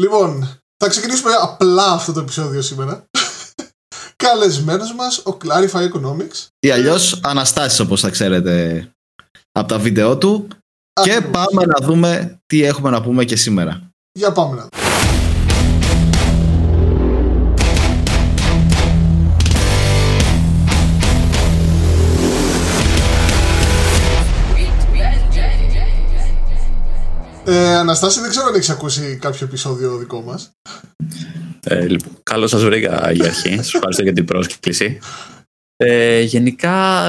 Λοιπόν, θα ξεκινήσουμε απλά αυτό το επεισόδιο σήμερα. Καλεσμένος μας ο Clarify Economics. Ή αλλιώς Αναστάσεις όπως θα ξέρετε από τα βίντεο του. Και Ακριβώς. πάμε να δούμε τι έχουμε να πούμε και σήμερα. Για πάμε να δούμε. Ε, Αναστάση, δεν ξέρω αν έχεις ακούσει κάποιο επεισόδιο δικό μας. Ε, λοιπόν, καλώς σας βρήκα για αρχή. σας ευχαριστώ για την πρόσκληση. Ε, γενικά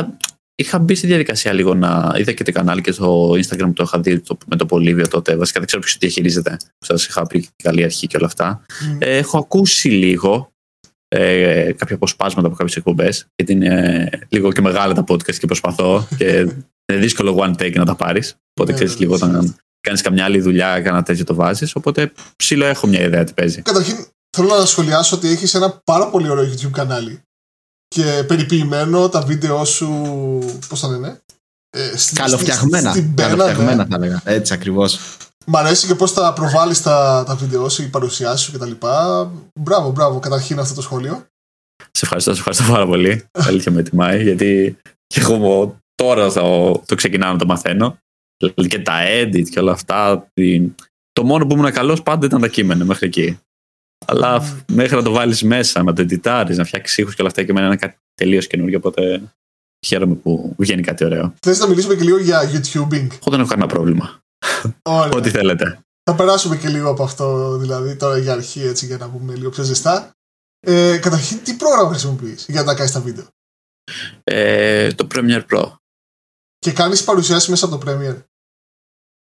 είχα μπει στη διαδικασία λίγο να είδα και το κανάλι και στο Instagram που το είχα δει το, με το Πολύβιο τότε. Βασικά δεν ξέρω ποιος το διαχειρίζεται. Σας είχα πει καλή αρχή και όλα αυτά. Μμ. Ε, έχω ακούσει λίγο ε, κάποια αποσπάσματα από κάποιες εκπομπές γιατί είναι λίγο και μεγάλα τα podcast και προσπαθώ και είναι δύσκολο one take να τα πάρεις. Οπότε Ναι, ξέρεις ναι, λίγο ναι. όταν κάνεις καμιά άλλη δουλειά, κάνα τέτοιο το βάζεις. Οπότε ψήλο έχω μια ιδέα τι παίζει. Καταρχήν, θέλω να σχολιάσω ότι έχεις ένα πάρα πολύ ωραίο YouTube κανάλι. Και περιποιημένο τα βίντεο σου. Πώς θα λένε. Ε, στη- Καλοφτιαγμένα. στη- στην πένα, Καλοφτιαγμένα ναι. θα έλεγα. Έτσι ακριβώς. Μ' αρέσει και πώς τα προβάλλεις τα, τα βίντεο σου, οι παρουσιάσεις σου κτλ. Μπράβο, μπράβο, καταρχήν αυτό το σχόλιο. Σε ευχαριστώ, σε ευχαριστώ πάρα πολύ. Αλήθεια με τιμάει, γιατί και εγώ μου- τώρα το, το ξεκινάω να το μαθαίνω. Δηλαδή και τα edit και όλα αυτά. την- Το μόνο που ήμουν καλός πάντα ήταν τα κείμενα μέχρι εκεί. Αλλά Mm. μέχρι να το βάλεις μέσα, να το editάρει, να φτιάξεις ήχους και όλα αυτά και εμένα είναι κάτι τελείως καινούργιο. Οπότε χαίρομαι που βγαίνει κάτι ωραίο. Θες να μιλήσουμε και λίγο για YouTubing; Εγώ δεν έχω κανένα πρόβλημα. Ωραία. Ό,τι θέλετε. Θα περάσουμε και λίγο από αυτό, δηλαδή, τώρα για αρχή, έτσι, για να πούμε λίγο πιο ζεστά. Ε, καταρχήν, τι πρόγραμμα χρησιμοποιείς για να κάνεις τα βίντεο; Ε, το Premiere Pro. Και κάνεις παρουσιάσεις μέσα από το Premiere.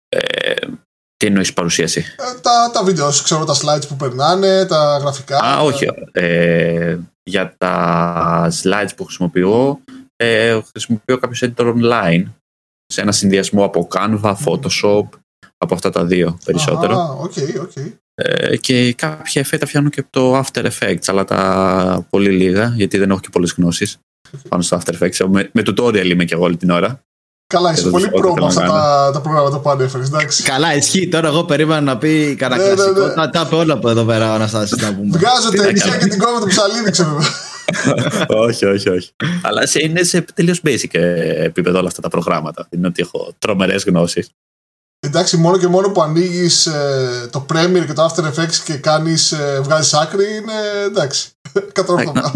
Ε, τι εννοείς παρουσίαση; Ε, τα, τα βίντεος σου, ξέρω τα slides που περνάνε, τα γραφικά. Α, τα- όχι. Ε, για τα slides που χρησιμοποιώ, ε, χρησιμοποιώ κάποιος editor online σε ένα συνδυασμό από Canva, Photoshop, από αυτά τα δύο περισσότερο. Α, οκ, οκ. Ε, και κάποια εφέ τα φτιάχνω και από το After Effects, αλλά τα πολύ λίγα, γιατί δεν έχω και πολλές γνώσεις πάνω στο After Effects. Με, με tutorial είμαι και εγώ όλη την ώρα. Καλά, είσαι Εδώ πολύ ό,τι προ με θέλω να αυτά κάνω. τα, τα προγράμματα που ανέφερες, εντάξει. Καλά, ισχύει. Τώρα εγώ περίμενα να πει κανένα Ναι, ναι, κλασικό. ναι. Τα, τα είπε όλα από εδώ πέρα ο Αναστάσης να πούμε. Βγάζω Τι τελικά έκανα. και την κόβω του ψαλίδι, ξέρω. όχι, όχι, όχι. Αλλά σε, είναι σε τελείως basic ε, επίπεδο όλα αυτά τα προγράμματα. Δεν είναι ότι έχω τρομερές γνώσεις. Εντάξει, μόνο και μόνο που ανοίγεις το Premiere και το After Effects και κάνεις, ε, βγάζεις άκρη, είναι εντάξει. Κατόρθωμα.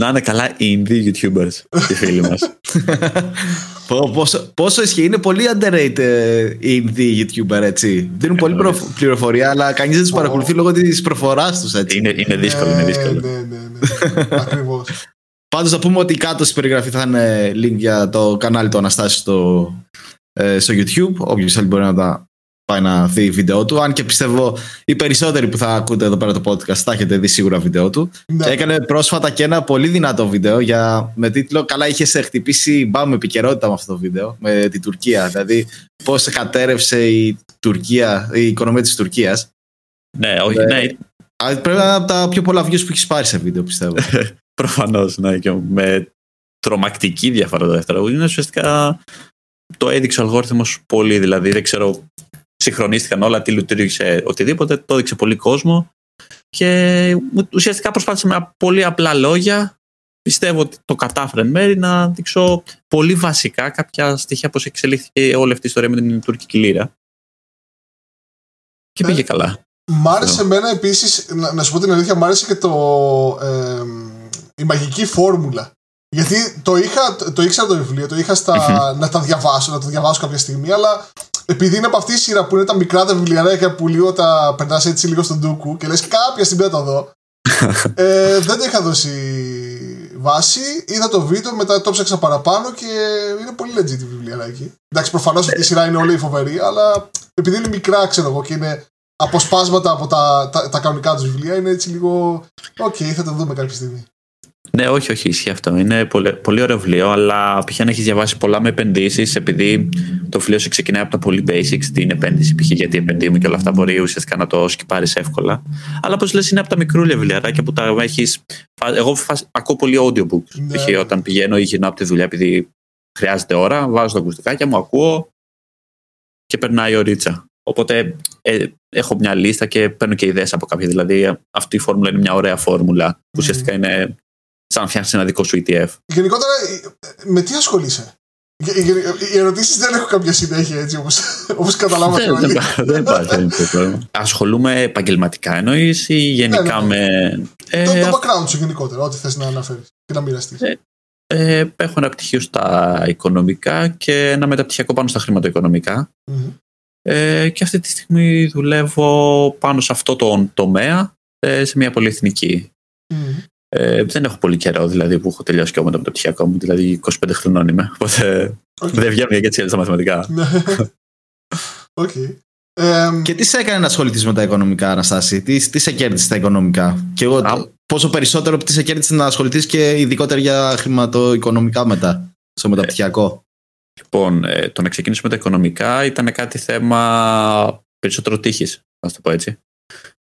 Να, να είναι καλά οι indie YouTubers, οι φίλοι μας. Πω- πόσο, πόσο ισχύει. Είναι πολύ underrated ε, οι indie YouTuber, έτσι. Δίνουν πολύ Εννοείται. προ- πληροφορία, αλλά κανείς δεν τους Ω. παρακολουθεί λόγω της προφοράς τους, έτσι. είναι, είναι δύσκολο, είναι δύσκολο. Ναι, ναι, ναι. Ακριβώς. Πάντως να πούμε ότι κάτω στην περιγραφή θα είναι link για το κανάλι του Αναστάσης στο, ε, στο YouTube. Όποιος θέλει μπορεί να τα πάει να δει βίντεο του. Αν και πιστεύω οι περισσότεροι που θα ακούτε εδώ πέρα το podcast θα έχετε δει σίγουρα βίντεο του. Ναι. Και έκανε πρόσφατα και ένα πολύ δυνατό βίντεο για, με τίτλο Καλά, είχες χτυπήσει μπαμ επικαιρότητα με αυτό το βίντεο με την Τουρκία. Δηλαδή, πώς κατέρευσε η Τουρκία, η οικονομία της Τουρκίας. Ναι, όχι, Ναι. ναι, Πρέπει να είναι από τα πιο πολλά views που έχεις πάρει σε βίντεο, πιστεύω. προφανώς, ναι, και με τρομακτική διαφορά το δεύτερο. Είναι ουσιαστικά το έδειξε ο αλγόριθμος πολύ, δηλαδή δεν ξέρω, συγχρονίστηκαν όλα, τι λειτουργήσε οτιδήποτε, το έδειξε πολύ κόσμο και ουσιαστικά προσπάθησε με πολύ απλά λόγια πιστεύω ότι το κατάφερε εν μέρη να δείξω πολύ βασικά κάποια στοιχεία πώς εξελίχθηκε όλη αυτή η ιστορία με την τουρκική λίρα. Και Ε, πήγε καλά. Μ' άρεσε εμένα επίσης, να, να σου πω την αλήθεια, μ' άρεσε και το, ε, η μαγική φόρμουλα. Γιατί το, είχα, το, το ήξερα το βιβλίο, το είχα στα, να τα διαβάσω, να το διαβάσω κάποια στιγμή, αλλά επειδή είναι από αυτή η σειρά που είναι τα μικρά τα βιβλιαράκια που λίγο τα περνάς έτσι λίγο στον ντούκου και λες κάποια στιγμή θα τα δω. ε, δεν το είχα δώσει βάση, είδα το βίντεο, μετά το ψάξα παραπάνω και είναι πολύ legit η βιβλιαράκι. Εντάξει, προφανώς αυτή η σειρά είναι όλη φοβερή, αλλά επειδή είναι μικρά, ξέρω εγώ, και είναι αποσπάσματα από τα, τα, τα κανονικά τους βιβλία, είναι έτσι λίγο. ΟΚ, θα το δούμε κάποια στιγμή. Ναι, όχι, όχι, ισχύει αυτό. Είναι πολύ, πολύ ωραίο βιβλίο, αλλά π.χ. αν έχεις διαβάσει πολλά με επενδύσεις, επειδή το βιβλίο σου ξεκινάει από τα πολύ basics, την επένδυση, π.χ. γιατί επενδύουμε και όλα αυτά, μπορεί ουσιαστικά να το σκιπάρεις εύκολα. Αλλά όπως λες, είναι από τα μικρούλια βιβλιαράκια που τα έχεις. Εγώ φας- ακούω πολύ audiobooks. Ναι. Π.χ. όταν πηγαίνω ή γυρνάω από τη δουλειά, επειδή χρειάζεται ώρα, βάζω τα ακουστικάκια μου, ακούω και περνάει η ωρίτσα. Οπότε ε, έχω μια λίστα και παίρνω και ιδέες από κάποια. Δηλαδή αυτή η φόρμουλα είναι μια ωραία φόρμουλα που Mm. ουσιαστικά είναι σαν να φτιάξει ένα δικό σου ETF. Γενικότερα, με τι ασχολείσαι; Οι- οι- Οι ερωτήσεις δεν έχουν κάποια συνέχεια έτσι όπως όπως καταλάβατε δεν, όλοι. δεν, δεν υπάρχει δεν υπάρχει πρόβλημα. Ασχολούμαι επαγγελματικά εννοείς ή γενικά Ναι, ναι, με. Ε, Το, το background σου γενικότερα, ό,τι θες να αναφέρεις και να μοιραστείς. Ε, ε, έχω ένα πτυχίο στα οικονομικά και ένα μεταπτυχιακό πάνω στα χρηματοοικονομικά. Ε, και αυτή τη στιγμή δουλεύω πάνω σε αυτό το τομέα ε, σε μια πολυεθνική. Ε, δεν έχω πολύ καιρό δηλαδή που έχω τελειώσει και εγώ με το μεταπτυχιακό μου, δηλαδή 25 χρονών είμαι. Οπότε δεν βγαίνουν και έτσι τα μαθηματικά. Ναι. ΟΚ. Εμ, Και τι σε έκανε να ασχοληθείς με τα οικονομικά, Αναστάση, τι, τι σε κέρδισε στα οικονομικά; Και εγώ Α. πόσο περισσότερο τι σε κέρδισε να ασχοληθείς και ειδικότερα για χρηματοοικονομικά μετά, στο μεταπτυχιακό; Λοιπόν, ε, το να ξεκινήσω με τα οικονομικά ήταν κάτι θέμα περισσότερο τύχης, να το πω έτσι.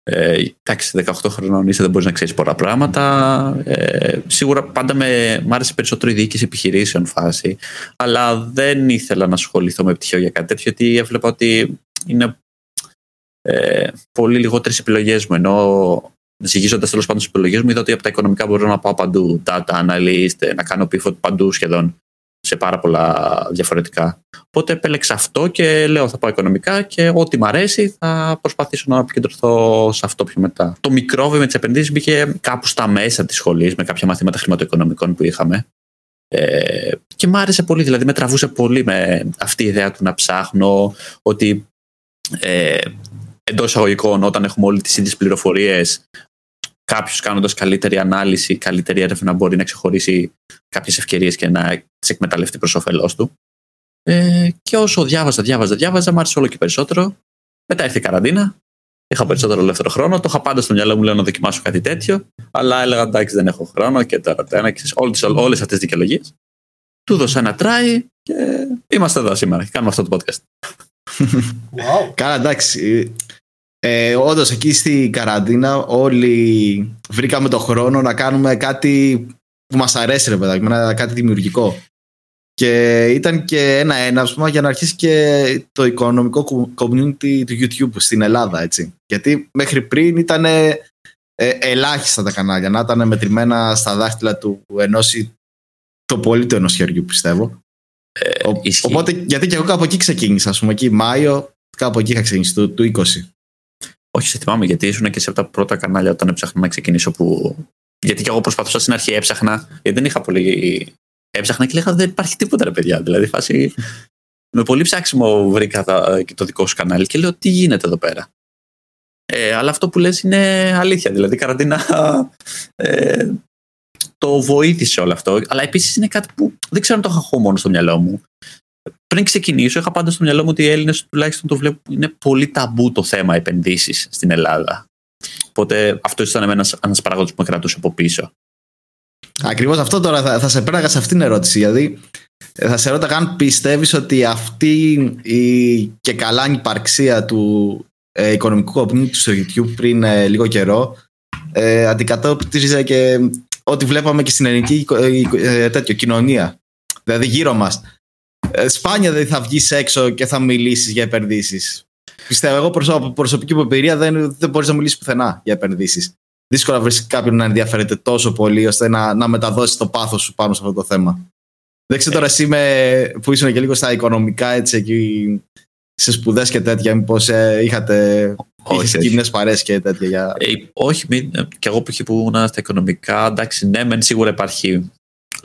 Ε, εντάξει, 18 χρονών είσαι, δεν μπορείς να ξέρεις πολλά πράγματα. Ε, σίγουρα πάντα με, μ' άρεσε περισσότερο η διοίκηση επιχειρήσεων φάση. Αλλά δεν ήθελα να ασχοληθώ με πτυχίο για κάτι τέτοιο, γιατί έβλεπα ότι είναι ε, πολύ λιγότερες επιλογές μου. Ενώ ζυγίζοντας τέλος πάντων τις επιλογές μου, είδα ότι από τα οικονομικά μπορώ να πάω παντού. Data analyst, να κάνω pivot παντού σχεδόν σε πάρα πολλά διαφορετικά. Οπότε επέλεξα αυτό και λέω θα πάω οικονομικά και ό,τι μ' αρέσει θα προσπαθήσω να επικεντρωθώ σε αυτό πιο μετά. Το μικρόβιο με τις επενδύσεις μπήκε κάπου στα μέσα της σχολής με κάποια μαθήματα χρηματοοικονομικών που είχαμε. Ε, και μ' άρεσε πολύ, δηλαδή με τραβούσε πολύ με αυτή η ιδέα του να ψάχνω ότι ε, εντός εισαγωγικών όταν έχουμε όλε τι ίδιε πληροφορίες κάποιος κάνοντας καλύτερη ανάλυση, καλύτερη έρευνα μπορεί να ξεχωρίσει κάποιες ευκαιρίες και να τις εκμεταλλευτεί προς όφελός του. Ε, και όσο διάβαζα, διάβαζα, διάβαζα, μου άρεσε όλο και περισσότερο. Μετά ήρθε η καραντίνα. Είχα περισσότερο ελεύθερο χρόνο. Το είχα πάντα στο μυαλό μου, λέω να δοκιμάσω κάτι τέτοιο. Αλλά έλεγα εντάξει, δεν έχω χρόνο και τώρα το ένα. Όλες αυτές τις δικαιολογίες. Του δώσα ένα try και είμαστε εδώ σήμερα και κάνουμε αυτό το podcast. wow. Καλά, εντάξει. Ε, Όντως, εκεί στην καραντίνα όλοι βρήκαμε το χρόνο να κάνουμε κάτι που μας αρέσει, ρε παιδάκι, ένα- κάτι δημιουργικό. Και ήταν και ένα έναυσμα για να αρχίσει και το οικονομικό κο- community του YouTube στην Ελλάδα, έτσι. Γιατί μέχρι πριν ήταν ε, ελάχιστα τα κανάλια, να ήταν μετρημένα στα δάχτυλα του ενός ή το πολύ του ενός χεριού, πιστεύω. Ε, Ο- ισχύει. οπότε, γιατί και εγώ κάπου εκεί ξεκίνησα, ας πούμε, εκεί Μάιο, κάπου εκεί είχα ξεκινήσει, του, του 20. Όχι, σε θυμάμαι γιατί ήσουν και σε από τα πρώτα κανάλια όταν έψαχνα να ξεκινήσω που. Γιατί και εγώ προσπαθούσα στην αρχή, έψαχνα, γιατί δεν είχα πολύ. Έψαχνα και λέγα δεν υπάρχει τίποτα ρε παιδιά. Δηλαδή, φάση. με πολύ ψάξιμο βρήκα τα- και το δικό σου κανάλι και λέω τι γίνεται εδώ πέρα; Ε, αλλά αυτό που λες είναι αλήθεια. Δηλαδή, η καραντίνα ε, το βοήθησε όλο αυτό. Αλλά επίσης είναι κάτι που δεν ξέρω αν το είχα εγώ μόνο στο μυαλό μου. Πριν ξεκινήσω, είχα πάντα στο μυαλό μου ότι οι Έλληνες τουλάχιστον το βλέπουν. Είναι πολύ ταμπού το θέμα επενδύσεις στην Ελλάδα. Οπότε αυτό ήταν ένα ένας παράγοντας που με κρατούσε από πίσω. Ακριβώς αυτό τώρα θα, θα σε πέραγα σε αυτήν την ερώτηση. Γιατί ε, θα σε ρώταγα αν πιστεύεις ότι αυτή η και καλά υπαρξία του ε, οικονομικού community στο YouTube πριν ε, λίγο καιρό ε, αντικατόπτριζε και ό,τι βλέπαμε και στην ελληνική οικο- ε, οικο- ε, τέτοιο, κοινωνία. Δηλαδή γύρω μας. Ε, σπάνια δεν θα βγεις έξω και θα μιλήσεις για επενδύσεις. Πιστεύω, εγώ προσω- από προσωπική μου εμπειρία δεν, δεν μπορείς να μιλήσεις πουθενά για επενδύσεις. Δύσκολα βρεις κάποιον να ενδιαφέρεται τόσο πολύ ώστε να, να μεταδώσεις το πάθος σου πάνω σε αυτό το θέμα. Δεν ξέρω τώρα εσύ με, που ήσουν και λίγο στα οικονομικά έτσι εκεί σε σπουδές και τέτοια, μήπως ε, είχατε Όχι, είχες όχι. κοινές παρέ και τέτοια. Για... Ε, όχι, μην, ε, και εγώ που είχε που ήμουν στα οικονομικά, εντάξει, ναι, μεν σίγουρα υπάρχει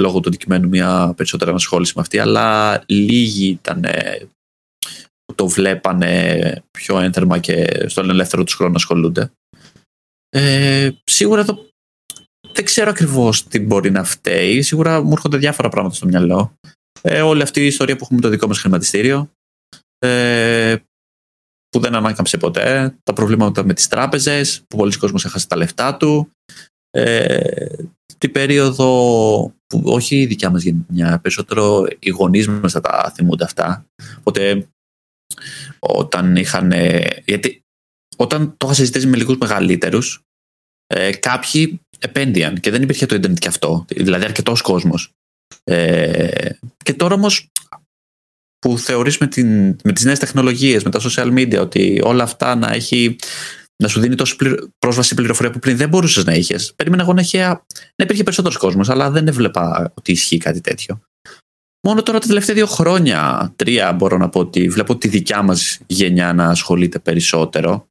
λόγω του αντικειμένου μια περισσότερη ανασχόληση με αυτή, αλλά λίγοι ήταν ε, που το βλέπανε πιο ένθερμα και στον ελεύθερο τους χρόνο να ασχολούνται. Ε, σίγουρα εδώ δεν ξέρω ακριβώς τι μπορεί να φταίει. Σίγουρα μου έρχονται διάφορα πράγματα στο μυαλό. Ε, όλη αυτή η ιστορία που έχουμε με το δικό μας χρηματιστήριο. Ε, που δεν ανάκαμψε ποτέ, τα προβλήματα με τις τράπεζες, που πολλοί κόσμος έχασε τα λεφτά του, ε, την περίοδο που όχι η δικιά μας γενιά, περισσότερο οι γονείς μας θα τα θυμούνται αυτά. Οπότε όταν είχαν, γιατί όταν το είχα συζητήσει με λίγους μεγαλύτερους, ε, κάποιοι επένδυαν και δεν υπήρχε το ίντερνετ και αυτό, δηλαδή αρκετός κόσμος. Ε, και τώρα όμως που θεωρείς με, την, με τις νέες τεχνολογίες, με τα social media, ότι όλα αυτά να έχει να σου δίνει τόσο πληρω... πρόσβαση πληροφορία που πριν δεν μπορούσες να είχες. Περίμενα εγώ να, είχε... να υπήρχε περισσότερος κόσμος, αλλά δεν έβλεπα ότι ισχύει κάτι τέτοιο. Μόνο τώρα τα τελευταία δύο χρόνια, τρία μπορώ να πω ότι βλέπω τη δικιά μας γενιά να ασχολείται περισσότερο.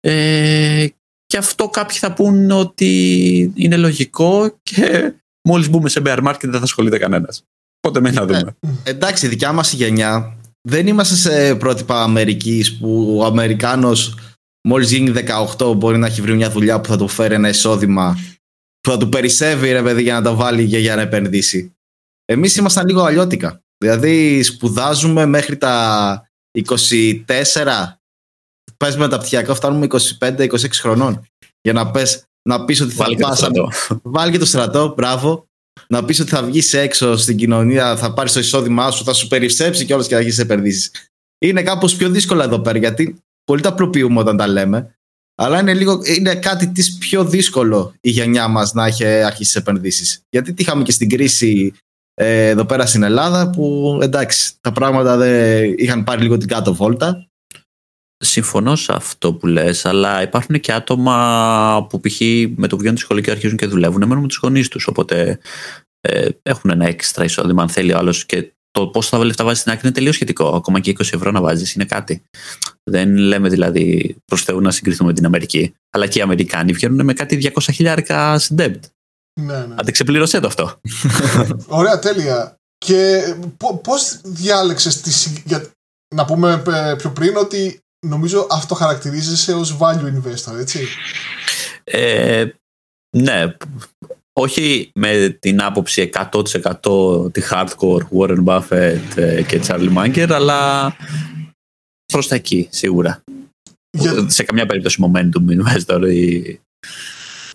Ε, και αυτό κάποιοι θα πούν ότι είναι λογικό και μόλις μπούμε σε bear market δεν θα ασχολείται κανένας. Οπότε μένει να δούμε. Ε, εντάξει, η δικιά μας γενιά δεν είμαστε σε πρότυπα Αμερικής που ο Αμερικάνος μόλις γίνει 18 μπορεί να έχει βρει μια δουλειά που θα του φέρει ένα εισόδημα που θα του περισσεύει ρε παιδί για να τα βάλει και για να επενδύσει. Εμείς ήμασταν λίγο αλλιώτικα. Δηλαδή σπουδάζουμε μέχρι τα 24 πες μεταπτυχιακό φτάνουμε 25-26 χρονών για να πες να πεις ότι θα Βάλει και το στρατό. Βάλει και το στρατό, μπράβο. Να πεις ότι θα βγεις έξω στην κοινωνία, θα πάρεις το εισόδημά σου, θα σου περισσέψει και όλες και θα έχεις επενδύσεις. Είναι κάπως πιο δύσκολο εδώ πέρα γιατί πολύ τα απλοποιούμε όταν τα λέμε. Αλλά είναι, λίγο, είναι κάτι της πιο δύσκολο η γενιά μας να έχει αρχίσει τις επενδύσεις. Γιατί τι είχαμε και στην κρίση ε, εδώ πέρα στην Ελλάδα που εντάξει τα πράγματα δεν είχαν πάρει λίγο την κάτω βόλτα Συμφωνώ σε αυτό που λες, αλλά υπάρχουν και άτομα που π.χ. με το που βγαίνουν τη σχολή και αρχίζουν και δουλεύουν, μένουν με τους γονείς τους, οπότε ε, έχουν ένα έξτρα εισόδημα αν θέλει ο άλλος και το πώς θα λεφτά βάζει στην άκρη είναι τελείως σχετικό. Ακόμα και 20 ευρώ να βάζεις είναι κάτι. Δεν λέμε δηλαδή προς Θεού να συγκριθούμε με την Αμερική. Αλλά και οι Αμερικάνοι βγαίνουν με κάτι 200 χιλιάρικα στην debt. Ναι, ναι. Αντεξεπλήρωσέ το αυτό. Ωραία, τέλεια. Και πώς διάλεξες να πούμε ε, πιο πριν ότι νομίζω αυτό χαρακτηρίζεσαι ως value investor, έτσι; Ε, ναι, όχι με την άποψη 100% τη hardcore Warren Buffett ε, και Charlie Munger, αλλά προς τα εκεί, σίγουρα. Για... Σε καμιά περίπτωση momentum investor.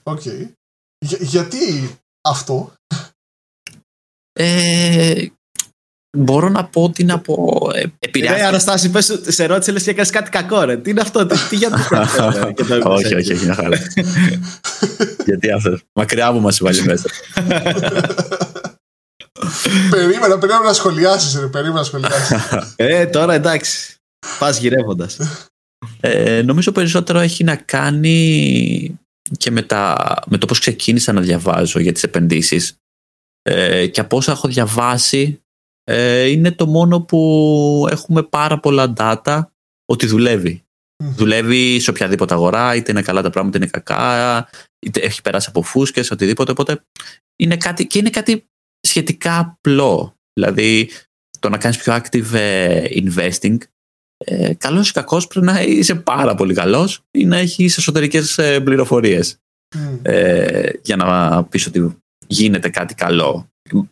ΟΚ. Okay. Για, γιατί αυτό; Ε, μπορώ να πω ότι είναι από. Ε, επηρεάστηκε. Ναι, Αναστάση, πες, σε ρώτησε λες και έκανες κάτι κακό, ρε. Τι είναι αυτό, τι, τι για το Όχι, όχι, όχι, μια χαρά. Γιατί αυτό. Μακριά μου μας βάλει μέσα. περίμενα, περίμενα να σχολιάσεις, ρε. Περίμενα να σχολιάσεις. ε, τώρα εντάξει. Πας γυρεύοντας. Ε, νομίζω περισσότερο έχει να κάνει και με, τα, με το πώς ξεκίνησα να διαβάζω για τις επενδύσεις ε, και από όσα έχω διαβάσει ε, είναι το μόνο που έχουμε πάρα πολλά data ότι δουλεύει. Δουλεύει σε οποιαδήποτε αγορά, είτε είναι καλά τα πράγματα, είτε είναι κακά, είτε έχει περάσει από φούσκες, οτιδήποτε. Οπότε είναι κάτι, και είναι κάτι σχετικά απλό. Δηλαδή το να κάνεις πιο active ε, investing, ε, καλός ή κακός πρέπει να είσαι πάρα πολύ καλός ή να έχεις εσωτερικές ε, πληροφορίες ε, για να πεις ότι γίνεται κάτι καλό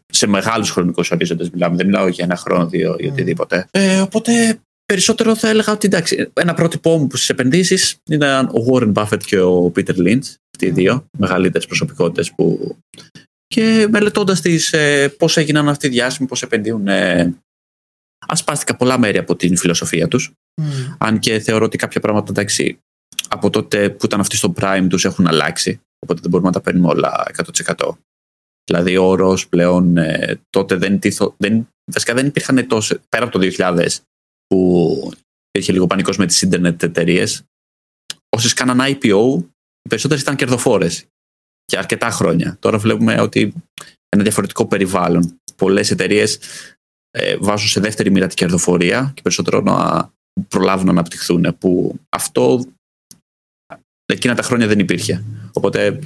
σε μεγάλους χρονικούς ορίζοντες μιλάμε. Δεν μιλάω για ένα χρόνο, δύο ή οτιδήποτε. Ε, οπότε περισσότερο θα έλεγα ότι εντάξει, ένα πρότυπό μου στις επενδύσεις είναι ο Warren Buffett και ο Peter Lynch. Αυτοί οι δύο μεγαλύτερες προσωπικότητες που. Και μελετώντας τις ε, πώς έγιναν αυτοί οι διάσημοι, πώς επενδύουν. Ε, ασπάστηκα πολλά μέρη από την φιλοσοφία τους. Αν και θεωρώ ότι κάποια πράγματα εντάξει, από τότε που ήταν αυτοί στο prime τους έχουν αλλάξει. Οπότε δεν μπορούμε να τα παίρνουμε όλα 100%. Δηλαδή ο όρο πλέον ε, τότε δεν, τίθο, δεν, βασικά δεν υπήρχαν τόσο, πέρα από το 2000 που υπήρχε λίγο πανικός με τις ίντερνετ εταιρείες. Όσες κάναν IPO, οι περισσότερες ήταν κερδοφόρες για αρκετά χρόνια. Τώρα βλέπουμε ότι ένα διαφορετικό περιβάλλον. Πολλές εταιρείες ε, βάζουν σε δεύτερη μοίρα την κερδοφορία και περισσότερο να προλάβουν να αναπτυχθούν. Που αυτό εκείνα τα χρόνια δεν υπήρχε. Οπότε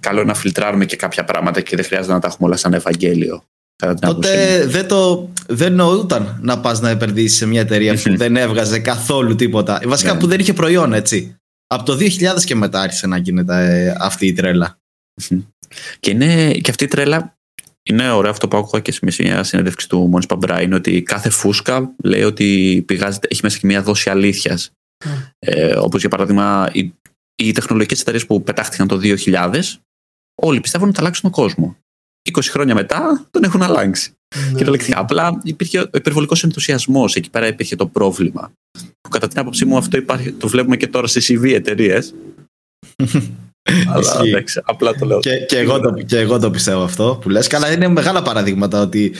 καλό είναι να φιλτράρουμε και κάποια πράγματα και δεν χρειάζεται να τα έχουμε όλα σαν Ευαγγέλιο. Τότε δεν, το, δεν νοούταν να πας να επενδύσεις σε μια εταιρεία που δεν έβγαζε καθόλου τίποτα. Βασικά ναι. που δεν είχε προϊόν, έτσι. Από το 2000 και μετά άρχισε να γίνεται ε, αυτή η τρέλα. Και, είναι, και αυτή η τρέλα είναι ωραίο αυτό που άκουγα και σε μια συνέντευξη του Μόνι Παμπρά. Είναι ότι κάθε φούσκα λέει ότι πηγάζεται, έχει μέσα και μια δόση αλήθειας. Mm. Ε, Όπως για παράδειγμα οι, οι τεχνολογικές εταιρείες που πετάχτηκαν το 2000 όλοι πιστεύουν ότι θα αλλάξουν τον κόσμο. 20 χρόνια μετά τον έχουν αλλάξει. Ναι. Κυριολεκτικά. Απλά υπήρχε ο υπερβολικός ενθουσιασμός. Εκεί πέρα υπήρχε το πρόβλημα. Που κατά την άποψή μου αυτό υπάρχει, το βλέπουμε και τώρα σε CV εταιρείες. Αλλά εντάξει, απλά το λέω. Και, και, εγώ το, και εγώ το πιστεύω αυτό που λες. Καλά, είναι μεγάλα παραδείγματα ότι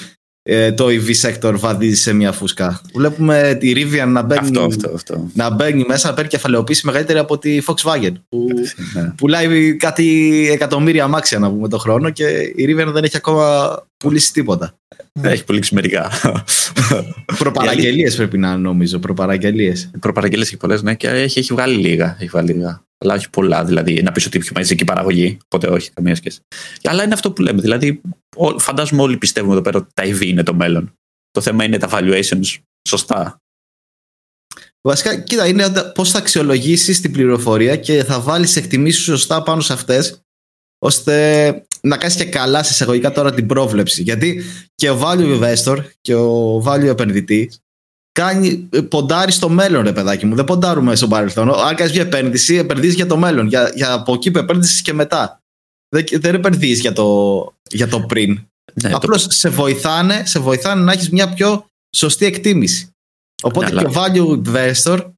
ε, το EV sector βαδίζει σε μια φούσκα. Βλέπουμε τη Rivian να μπαίνει, Αυτό, αυτό, αυτό. να μπαίνει μέσα, να παίρνει κεφαλαιοποίηση μεγαλύτερη από τη Volkswagen. Που Ναι. πουλάει κάτι εκατομμύρια αμάξια να πούμε το χρόνο και η Rivian δεν έχει ακόμα πουλήσει τίποτα. Έχει πουλήσει μερικά. Προπαραγγελίες πρέπει να είναι, νομίζω. Προπαραγγελίες. Προπαραγγελίες έχει πολλές, ναι, και έχει, έχει βγάλει λίγα. Έχει βγάλει λίγα. Αλλά όχι πολλά. Δηλαδή, να πεις ότι έχει μαζική παραγωγή. Οπότε όχι, καμία σχέση. Αλλά είναι αυτό που λέμε. Δηλαδή, ό- φαντάζομαι όλοι πιστεύουμε εδώ πέρα ότι τα EV είναι το μέλλον. Το θέμα είναι τα valuations σωστά. Βασικά, κοίτα, είναι πώς θα αξιολογήσεις την πληροφορία και θα βάλεις εκτιμήσεις σωστά πάνω σε αυτές, ώστε να κάνεις και καλά σε εισαγωγικά τώρα την πρόβλεψη. Γιατί και ο value investor και ο value επενδυτή κάνει, ποντάρει στο μέλλον, ρε παιδάκι μου. Δεν ποντάρουμε στο παρελθόν. Αν κάνεις μια επένδυση, επενδύεις για το μέλλον. Για, για από εκεί που επένδυσες και μετά. Δεν, δεν επενδύεις για το, για το πριν. Ναι, το- Απλώς σε, βοηθάνε, σε βοηθάνε να έχεις μια πιο σωστή εκτίμηση. Οπότε Ναι, και ο value investor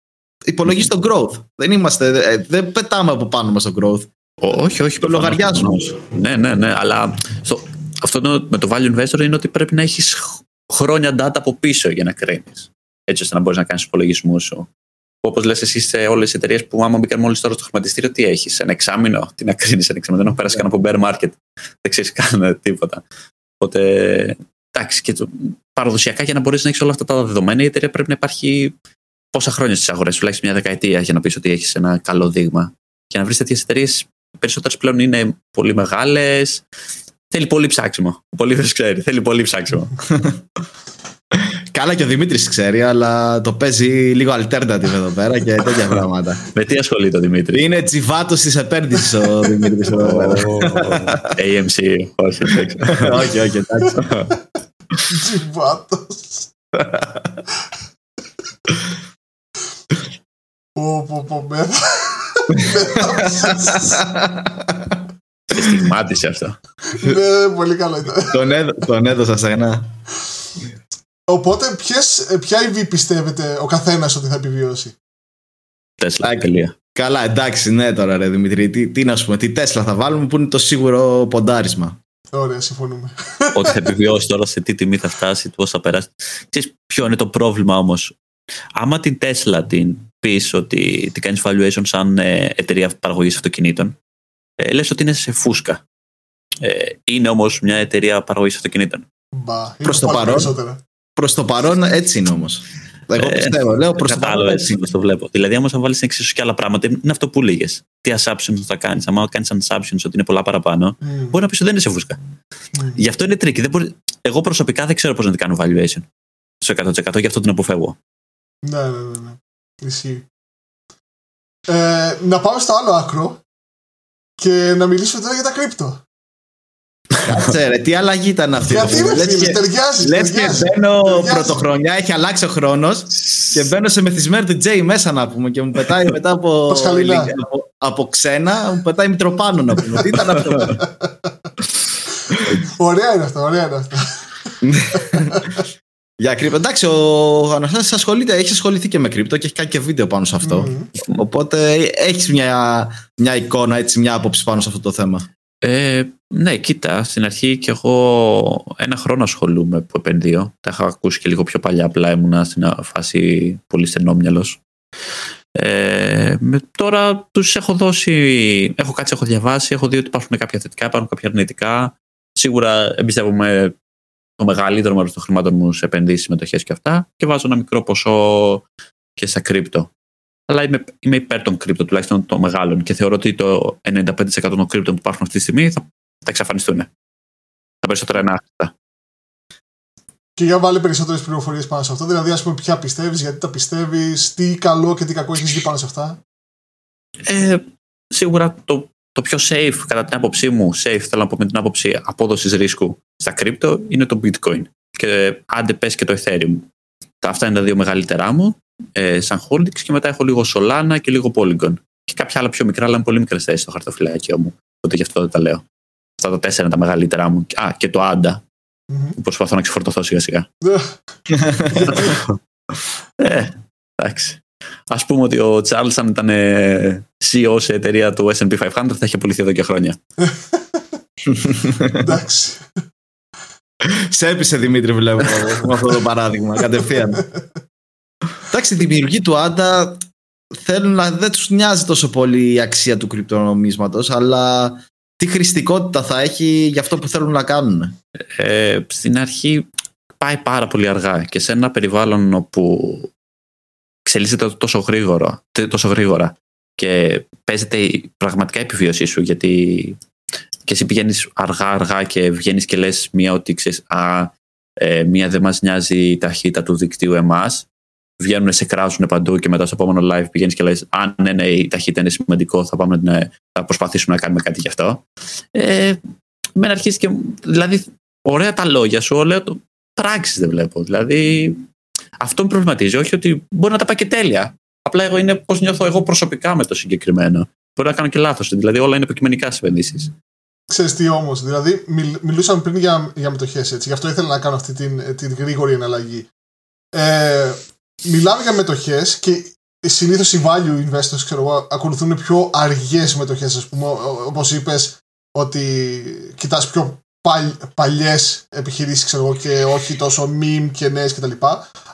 υπολογίζει το growth. Δεν, είμαστε, ε, δεν πετάμε από πάνω μας το growth. Ό- όχι, όχι. Το προφανώς, λογαριάζουμε. προφανώς. Ναι, ναι, ναι. Αλλά στο, αυτό το- με το value investor είναι ότι πρέπει να έχεις χρόνια data από πίσω για να κρίνεις. Έτσι ώστε να μπορείς να κάνεις του υπολογισμούς σου. Όπως λες εσύ σε όλες τις εταιρείες που, άμα μπήκαν μόλις τώρα στο χρηματιστήριο, τι έχεις, ένα εξάμεινο; Τι να κρίνεις, ένα εξάμεινο. Δεν έχω περάσει καν από bear market. Δεν ξέρεις καν τίποτα. Οπότε, εντάξει, και το, παραδοσιακά για να μπορείς να έχεις όλα αυτά τα δεδομένα, η εταιρεία πρέπει να υπάρχει πόσα χρόνια στις αγορές, τουλάχιστον μια δεκαετία, για να πεις ότι έχεις ένα καλό δείγμα. Και να βρεις τέτοιες εταιρείες, οι περισσότερες πλέον είναι πολύ μεγάλες. Θέλει πολύ ψάξιμο. Ο Πολύβερος ξέρει, θέλει πολύ ψάξιμο. Καλά και ο Δημήτρης ξέρει, αλλά το παίζει λίγο alternative εδώ πέρα και τέτοια πράγματα. Με τι ασχολείται ο Δημήτρης; Είναι τσιβάτος της επένδυσης ο Δημήτρης εδώ πέρα. AMC, όχι, δεν ξέρω. όχι, όχι, εντάξει. Τζιβάτος. Πω, πω, πω, μέθα. Σε στιγμάτισε αυτό. Ναι, πολύ καλό ήταν. τον, έδω, τον έδωσα στεγνά. Οπότε, ποιες, ε, ποια EV πιστεύετε ο καθένας ότι θα επιβιώσει; Τέσλα, Άκου. τελεία. Καλά, εντάξει, ναι τώρα ρε Δημήτρη. Τι, τι να σου πούμε, τι Τέσλα θα βάλουμε που είναι το σίγουρο ποντάρισμα. Ωραία, συμφωνούμε. Ότι θα επιβιώσει τώρα σε τι τιμή θα φτάσει, πώ θα περάσει. Ξέρεις ποιο είναι το πρόβλημα όμως. Άμα την Tesla την πεις ότι την κάνεις valuation σαν ε, εταιρεία παραγωγής αυτοκινήτων, ε, λες ότι είναι σε φούσκα. Ε, είναι όμως μια εταιρεία παραγωγής αυτοκινήτων. Μπα, είναι Προς το πολύ παρόν. περισσότερα. Προς το παρόν έτσι είναι όμως. Εγώ Ε, πιστεύω, λέω προς το παρόν Κατάλαβε, έτσι είναι. έτσι το βλέπω. Δηλαδή, άμα θα βάλεις εξίσου και άλλα πράγματα, είναι αυτό που λες. Τι assumptions θα κάνεις. Αν κάνεις assumptions ότι είναι πολλά παραπάνω, Μμ, μπορεί να πεις ότι δεν είναι σε φούσκα. μμ. Γι' αυτό είναι tricky. Δεν μπορεί... Εγώ προσωπικά δεν ξέρω πώς να την κάνω valuation. Στο 100% γι' αυτό την αποφεύγω. Ναι, ναι, ναι, ναι. Ισχύει. Ε, να πάμε στο άλλο άκρο και να μιλήσουμε τώρα για τα κρύπτο. Κάτσε ρε, τι αλλαγή ήταν αυτή. Γιατί ρε, είναι λες φίλε, και- ταιριάζεις. Λες και ταιριάζεις. μπαίνω Ταιριάζεις. πρωτοχρονιά, έχει αλλάξει ο χρόνος και μπαίνω σε μεθυσμένο του Τζέι μέσα να πούμε και μου πετάει μετά από, Πασχαλινά. από, από ξένα, μου πετάει Μητροπάνο να πούμε. Τι ήταν αυτό; Ωραία είναι αυτό, ωραία είναι αυτό. Για κρύπτο. Εντάξει, ο Αναστάσης ασχολείται, έχει ασχοληθεί και με κρύπτο και έχει κάνει και βίντεο πάνω σε αυτό. Μμμ. Οπότε έχεις μια, μια εικόνα, έτσι, μια άποψη πάνω σε αυτό το θέμα. Ε, ναι, κοίτα, στην αρχή και εγώ ένα χρόνο ασχολούμαι που επενδύω. Τα είχα ακούσει και λίγο πιο παλιά, απλά ήμουνα στην φάση πολύ στενόμυαλος. Ε, με, τώρα τους έχω δώσει, έχω κάτσει, έχω διαβάσει, έχω δει ότι υπάρχουν κάποια θετικά, υπάρχουν κάποια αρνητικά. Σίγουρα εμπιστεύομαι το μεγαλύτερο μέρος των χρημάτων μου σε επενδύσεις, συμμετοχές και αυτά και βάζω ένα μικρό ποσό και στα κρύπτο. Αλλά είμαι, είμαι υπέρ των κρύπτο, τουλάχιστον των μεγάλων και θεωρώ ότι το 95% των κρύπτων που υπάρχουν αυτή τη στιγμή θα, θα εξαφανιστούν. Τα περισσότερα είναι άχρηστα. Και για βάλει περισσότερες πληροφορίες πάνω σε αυτό. Δηλαδή, ας πούμε, ποια πιστεύεις, γιατί τα πιστεύεις, τι καλό και τι κακό έχεις δει πάνω σε αυτά. Ε, σίγουρα το, το πιο safe, κατά την άποψή μου, safe θέλω να πω με την άποψη απόδοσης ρίσκου στα κρύπτο, είναι το bitcoin. Και άντε πες και το ethereum. Τα αυτά είναι τα δύο μεγαλύτερά μου, ε, σαν holdings και μετά έχω λίγο Solana και λίγο Polygon. Και κάποια άλλα πιο μικρά, αλλά είναι πολύ μικρές θέσεις στο χαρτοφυλάκιο μου. Οπότε γι' αυτό δεν τα λέω. Αυτά τα τέσσερα είναι τα μεγαλύτερά μου. Α, και το ANDA, Μμμ. που προσπαθώ να ξεφορτωθώ σιγά σιγά. Ε, εντάξει. Α πούμε ότι ο Charles, αν ήταν ε, CEO σε εταιρεία του SP 500, θα είχε πουληθεί εδώ και χρόνια. Εντάξει. Σε έπεισε Δημήτρη, βλέπω με αυτό το παράδειγμα, κατευθείαν. Εντάξει, οι δημιουργοί του Άντα θέλουν να δεν τους νοιάζει τόσο πολύ η αξία του κρυπτονομίσματος, αλλά τι χρηστικότητα θα έχει για αυτό που θέλουν να κάνουν. Ε, στην αρχή πάει πάρα πολύ αργά και σε ένα περιβάλλον όπου εξελίσσεται τόσο γρήγορα, τόσο γρήγορα και παίζεται πραγματικά η επιβίωσή σου γιατί και εσύ πηγαίνεις αργά-αργά και βγαίνεις και λες μία ότι ξέρεις, Α, ε, μία δεν μας νοιάζει η ταχύτητα του δικτύου εμάς. Βγαίνουν, σε κράζουν παντού και μετά στο επόμενο live πηγαίνεις και λες: Αν ναι, ναι, η ταχύτητα είναι σημαντικό, θα, πάμε, ναι, θα προσπαθήσουμε να κάνουμε κάτι γι' αυτό. Ε, με αρχίσει και. Δηλαδή, ωραία τα λόγια σου, ωραία το. Πράξεις δεν βλέπω. Δηλαδή, αυτό με προβληματίζει. Όχι ότι μπορεί να τα πάει και τέλεια. Απλά εγώ είναι πώς νιώθω εγώ προσωπικά με το συγκεκριμένο. Μπορεί να κάνω και λάθος. Δηλαδή, όλα είναι υποκειμενικά στι επενδύσει. Ξέρεις τι όμως, δηλαδή μιλ, μιλούσαμε πριν για, για μετοχές έτσι, γι' αυτό ήθελα να κάνω αυτή την, την γρήγορη εναλλαγή. Ε, μιλάμε για μετοχές και συνήθως οι value investors ξέρω εγώ, ακολουθούν πιο αργές μετοχές, ας πούμε, όπως είπες, ότι κοιτάς πιο παλ, παλιές επιχειρήσεις και όχι τόσο meme και νέες κτλ.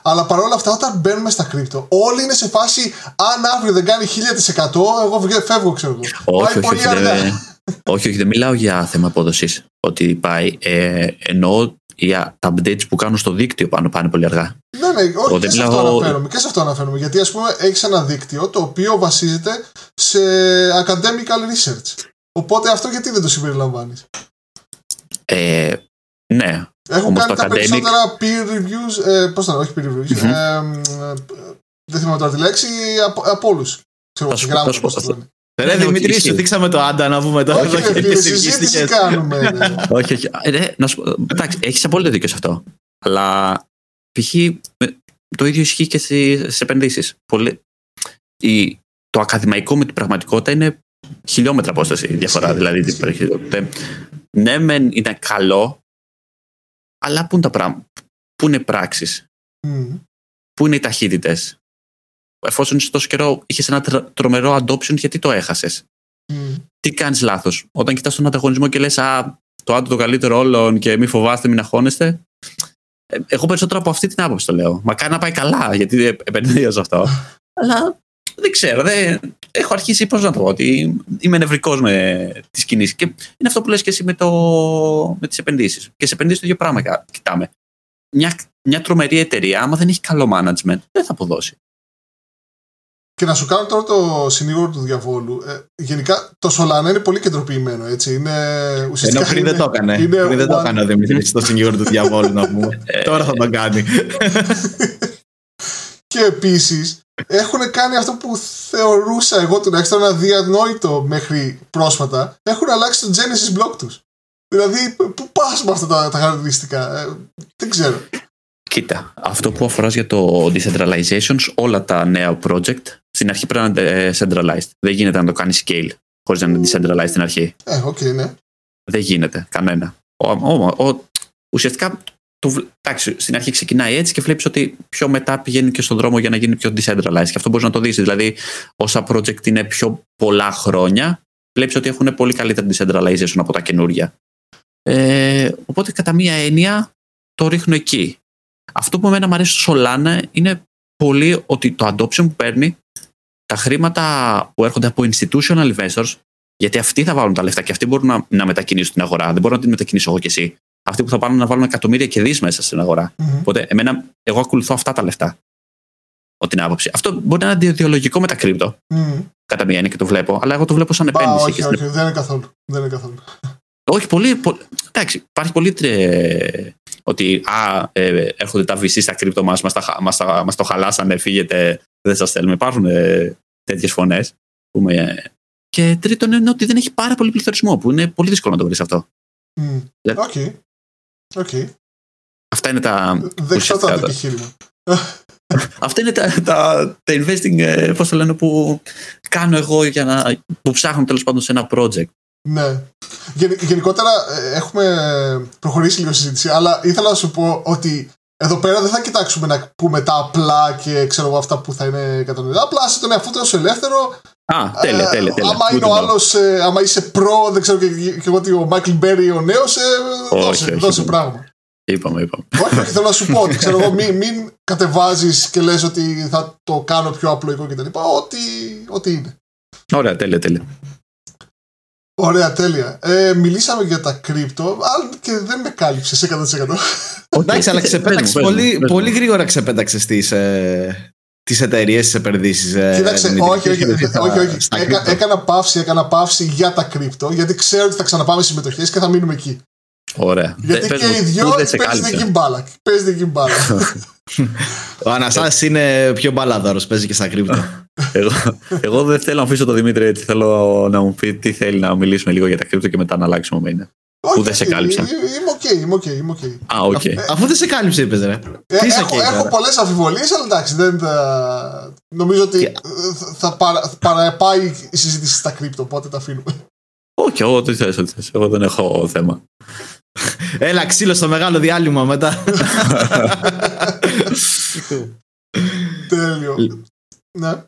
Αλλά παρόλα αυτά, όταν μπαίνουμε στα κρύπτο, όλοι είναι σε φάση αν αύριο δεν κάνει 1000% εγώ φεύγω, ξέρω εγώ. Όχι, Πάει πολύ αργά όχι, όχι, δεν μιλάω για θέμα απόδοσης. Ότι πάει. Ε, εννοώ για τα updates που κάνουν στο δίκτυο πάνω πάνε πολύ αργά. Ναι, ναι, όχι, και, σε αυτό αναφέρομαι, και σε αυτό αναφέρομαι. Γιατί ας πούμε έχεις ένα δίκτυο το οποίο βασίζεται σε academic research. Οπότε αυτό γιατί δεν το συμπεριλαμβάνεις; Ε, ναι. Έχουν Όμως κάνει τα academic... περισσότερα peer reviews. Ε, Πώς θα όχι peer reviews. Mm-hmm. Ε, δεν θυμάμαι τώρα τη λέξη. Από, από όλους. Ξέρω, γράμματα. Ρε Δημήτρη, σου δείξαμε το άντα να πούμε τώρα. Όχι, όχι, συζήτηση κάνουμε. όχι, όχι. να σου, εντάξει, έχεις απόλυτο δίκιο σε αυτό. Αλλά π.χ. το ίδιο ισχύει και στι επενδύσεις. Το ακαδημαϊκό με την πραγματικότητα είναι χιλιόμετρα απόσταση διαφορά. Δηλαδή, ναι, μεν είναι καλό, αλλά πού είναι τα πράγματα, πού είναι πράξεις, πού είναι οι ταχύτητες, εφόσον είσαι τόσο καιρό είχες ένα τρομερό adoption, γιατί το έχασες; Mm. Τι κάνεις λάθος; Όταν κοιτάς τον ανταγωνισμό και λες, Α, το άντρο το καλύτερο όλων και μη φοβάστε, μην αγχώνεστε. Ε, εγώ περισσότερο από αυτή την άποψη το λέω. Μακάρι να πάει καλά, γιατί επενδύω σε αυτό. Αλλά δεν ξέρω. Δεν... Έχω αρχίσει, πώς να το πω, ότι είμαι νευρικός με τις κινήσεις. Και είναι αυτό που λες και εσύ με, το... με τις επενδύσεις. Και σε επενδύσεις το ίδιο πράγμα κοιτάμε. Μια, μια τρομερή εταιρεία, άμα δεν έχει καλό management, δεν θα αποδώσει. Και να σου κάνω τώρα το συνήγορο του διαβόλου. Ε, γενικά το Solana είναι πολύ κεντροποιημένο. Έτσι. Είναι, ουσιαστικά Ενώ πριν δεν το έκανε. Είναι πριν δεν το έκανε ο Δημήτρης το συνήγορο του διαβόλου να πούμε. Ε, τώρα θα το κάνει. και επίσης έχουν κάνει αυτό που θεωρούσα εγώ τουλάχιστον ένα διανόητο μέχρι πρόσφατα. Έχουν αλλάξει το Genesis block τους. Δηλαδή, πού πας με αυτά τα, τα χαρακτηριστικά. Ε, δεν ξέρω. Κοίτα, αυτό που αφοράς για το decentralization, όλα τα νέα project στην αρχή πρέπει να είναι centralized. Δεν γίνεται να το κάνεις scale χωρίς να είναι decentralized στην αρχή. Ε, okay, ναι. Δεν γίνεται κανένα. Ο, ο, ο, ουσιαστικά το, εντάξει, στην αρχή ξεκινάει έτσι και βλέπεις ότι πιο μετά πηγαίνει και στον δρόμο για να γίνει πιο decentralized. Και αυτό μπορείς να το δεις. Δηλαδή, όσα project είναι πιο πολλά χρόνια, βλέπεις ότι έχουν πολύ καλύτερη decentralization από τα καινούργια. Ε, οπότε, κατά μία έννοια, το ρίχνω εκεί. Αυτό που εμένα μου αρέσει στο Solana είναι πολύ ότι το adoption που παίρνει, τα χρήματα που έρχονται από institutional investors, γιατί αυτοί θα βάλουν τα λεφτά και αυτοί μπορούν να, να μετακινήσουν την αγορά. Δεν μπορώ να την μετακινήσω εγώ και εσύ. Αυτοί που θα πάνε να βάλουν εκατομμύρια και δι μέσα στην αγορά. Mm-hmm. Οπότε, εμένα, εγώ ακολουθώ αυτά τα λεφτά. Ο την άποψη. Αυτό μπορεί να είναι αντιδιολογικό με τα κρύπτο. Mm. Κατά μία είναι και το βλέπω. Αλλά εγώ το βλέπω σαν επένδυση. Όχι, όχι, δεν είναι καθόλου. Δεν είναι καθόλου. Όχι, πολύ, πολύ. Εντάξει, υπάρχει πολύ τρε... ότι α, ε, έρχονται τα VC στα κρύπτο μας, μας, τα, μας, τα, μας το χαλάσανε, φύγετε, δεν σας θέλουμε. Υπάρχουν ε, τέτοιες φωνές. Πούμε, και τρίτον είναι ότι δεν έχει πάρα πολύ πληθωρισμό, που είναι πολύ δύσκολο να το βρεις αυτό. Οκ. Mm. Okay. Αυτά είναι τα... Δεξιά το επιχείρημα. Αυτά είναι τα, τα, τα investing, ε, πώς το λένε, που κάνω εγώ για να, που ψάχνω τέλος πάντων σε ένα project. Ναι. γενικότερα ε, έχουμε προχωρήσει λίγο συζήτηση, αλλά ήθελα να σου πω ότι εδώ πέρα δεν θα κοιτάξουμε να πούμε τα απλά και ξέρω εγώ αυτά που θα είναι κατανοητά. Απλά σε τον εαυτό του ελεύθερο. Α, τέλεια, τέλεια. τέλεια. Άμα είναι ο άλλος, ε, άμα είσαι προ, δεν ξέρω και, και εγώ ότι ο Μάικλ Μπέρι ο νέος, ε, δώσε, δώσε πράγμα. Είπαμε, είπαμε. Όχι, όχι, θέλω να σου πω ότι ξέρω εγώ, μην, μην κατεβάζεις και λες ότι θα το κάνω πιο απλοϊκό κτλ. Ό,τι, ό,τι είναι. Ωραία, τέλεια, τέλεια. Ωραία, τέλεια. Ε, μιλήσαμε για τα κρύπτο, αλλά και δεν με κάλυψες 100%. Εντάξει, αλλά ξεπέταξε πολύ, πολύ γρήγορα ξεπέταξες τις ε, τις εταιρείες, τις επενδύσεις. Ε, Κοίταξε, όχι, όχι, όχι, όχι. Έκα, έκανα παύση, έκανα παύση για τα κρύπτο, γιατί ξέρω ότι θα ξαναπάμε συμμετοχές και θα μείνουμε εκεί. Ωραία. Γιατί και οι δυο παίζουν εκεί μπάλα. Παίζουν εκεί μπάλα. Ο Αναστάσης είναι πιο μπαλαδόρο, παίζει και στα κρύπτο. εγώ, εγώ δεν θέλω να αφήσω τον Δημήτρη έτσι. Θέλω να μου πει τι θέλει να μιλήσουμε λίγο για τα κρύπτο και μετά να αλλάξουμε μένα. Όχι, που δεν σε κάλυψα. Είμαι οκ, είμαι οκ. Είμαι okay. Α, οκ. Okay. Αφού δεν σε κάλυψε, είπες, ρε. Ε, Τι έχω έχω πολλές αμφιβολίες, αλλά εντάξει, δεν θα... νομίζω ότι και... θα παρα, παραπάει η συζήτηση στα κρύπτο, οπότε τα αφήνουμε. Όχι, εγώ τι θες, ό,τι θες. Εγώ δεν έχω θέμα. Έλα ξύλο στο μεγάλο διάλειμμα μετά. Τέλειο. Ναι.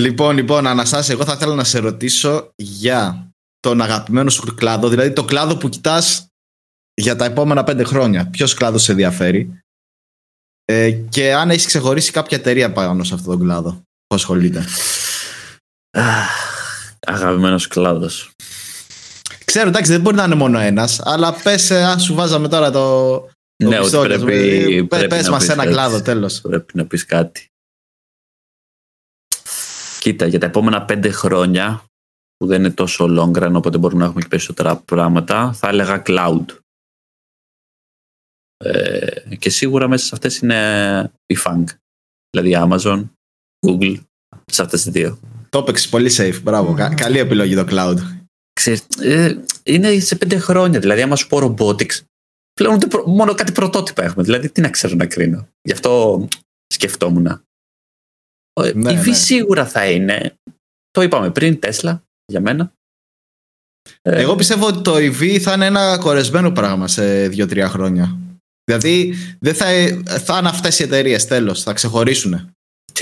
Λοιπόν, λοιπόν, Αναστάση, εγώ θα ήθελα να σε ρωτήσω για τον αγαπημένο σου κλάδο, δηλαδή το κλάδο που κοιτάς για τα επόμενα πέντε χρόνια. Ποιος κλάδος σε ενδιαφέρει; Ε, και αν έχεις ξεχωρίσει κάποια εταιρεία πάνω σε αυτόν τον κλάδο που ασχολείται. Αγαπημένος κλάδος. Ξέρω, εντάξει, δεν μπορεί να είναι μόνο ένας, αλλά πες, ε, αν σου βάζαμε τώρα το. το ναι, ότι πρέπει, πες, πες μας ένα κλάδο, τέλος. Πρέπει να πεις κάτι. Κοίτα, για τα επόμενα πέντε χρόνια, που δεν είναι τόσο long run, οπότε μπορούμε να έχουμε και περισσότερα πράγματα, θα έλεγα cloud. Ε, και σίγουρα μέσα σε αυτές είναι η FANG. Δηλαδή Amazon, Google, σε αυτές τις δύο. Το έπαιξες πολύ safe, μπράβο. Καλή επιλογή το cloud. Ξέρεις, ε, είναι σε πέντε χρόνια. Δηλαδή, άμα σου πω robotics, πλέον μόνο κάτι πρωτότυπα έχουμε. Δηλαδή, τι να ξέρω να κρίνω. Γι' αυτό σκεφτόμουν. Ε, ναι, η V ναι. σίγουρα θα είναι. Το είπαμε πριν, Τέσλα, για μένα. Ε, Εγώ πιστεύω ότι το EV θα είναι ένα κορεσμένο πράγμα σε δύο-τρία χρόνια. Δηλαδή δεν θα, θα είναι αυτές οι εταιρείες τέλος, θα ξεχωρίσουν.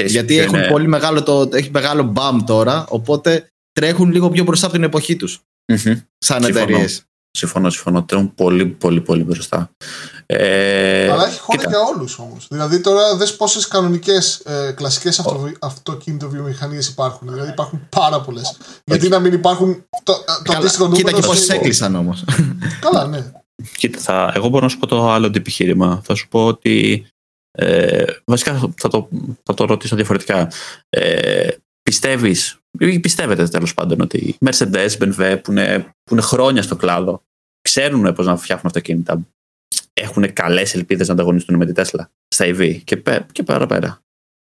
Γιατί έχουν είναι... πολύ μεγάλο, το, έχει μεγάλο μπαμ τώρα, οπότε τρέχουν λίγο πιο μπροστά από την εποχή τους. Mm-hmm. Σαν εταιρείες. Συμφωνώ, συμφωνώ. Τρέχουν πολύ, πολύ, πολύ μπροστά. Ε, Αλλά έχει χώρο για όλους όμως. Δηλαδή τώρα δες πόσες κανονικές ε, κλασικές αυτο, αυτοκίνητο βιομηχανίε υπάρχουν. Δηλαδή υπάρχουν πάρα πολλές. Γιατί να μην υπάρχουν το, το αντίστοιχο νούμερο. Κοίτα και πόσες έκλεισαν όμως. Καλά, ναι. Κοίτα, θα, εγώ μπορώ να σου πω το άλλο επιχείρημα. Θα σου πω ότι. Ε, βασικά θα το, θα το ρωτήσω διαφορετικά. Ε, Πιστεύει ή πιστεύετε τέλος πάντων ότι οι Mercedes, BMW που είναι, που είναι χρόνια στο κλάδο ξέρουν πώς να φτιάχνουν αυτοκίνητα; Έχουν καλές ελπίδες να ανταγωνιστούν με τη Tesla στα EV και, και παραπέρα.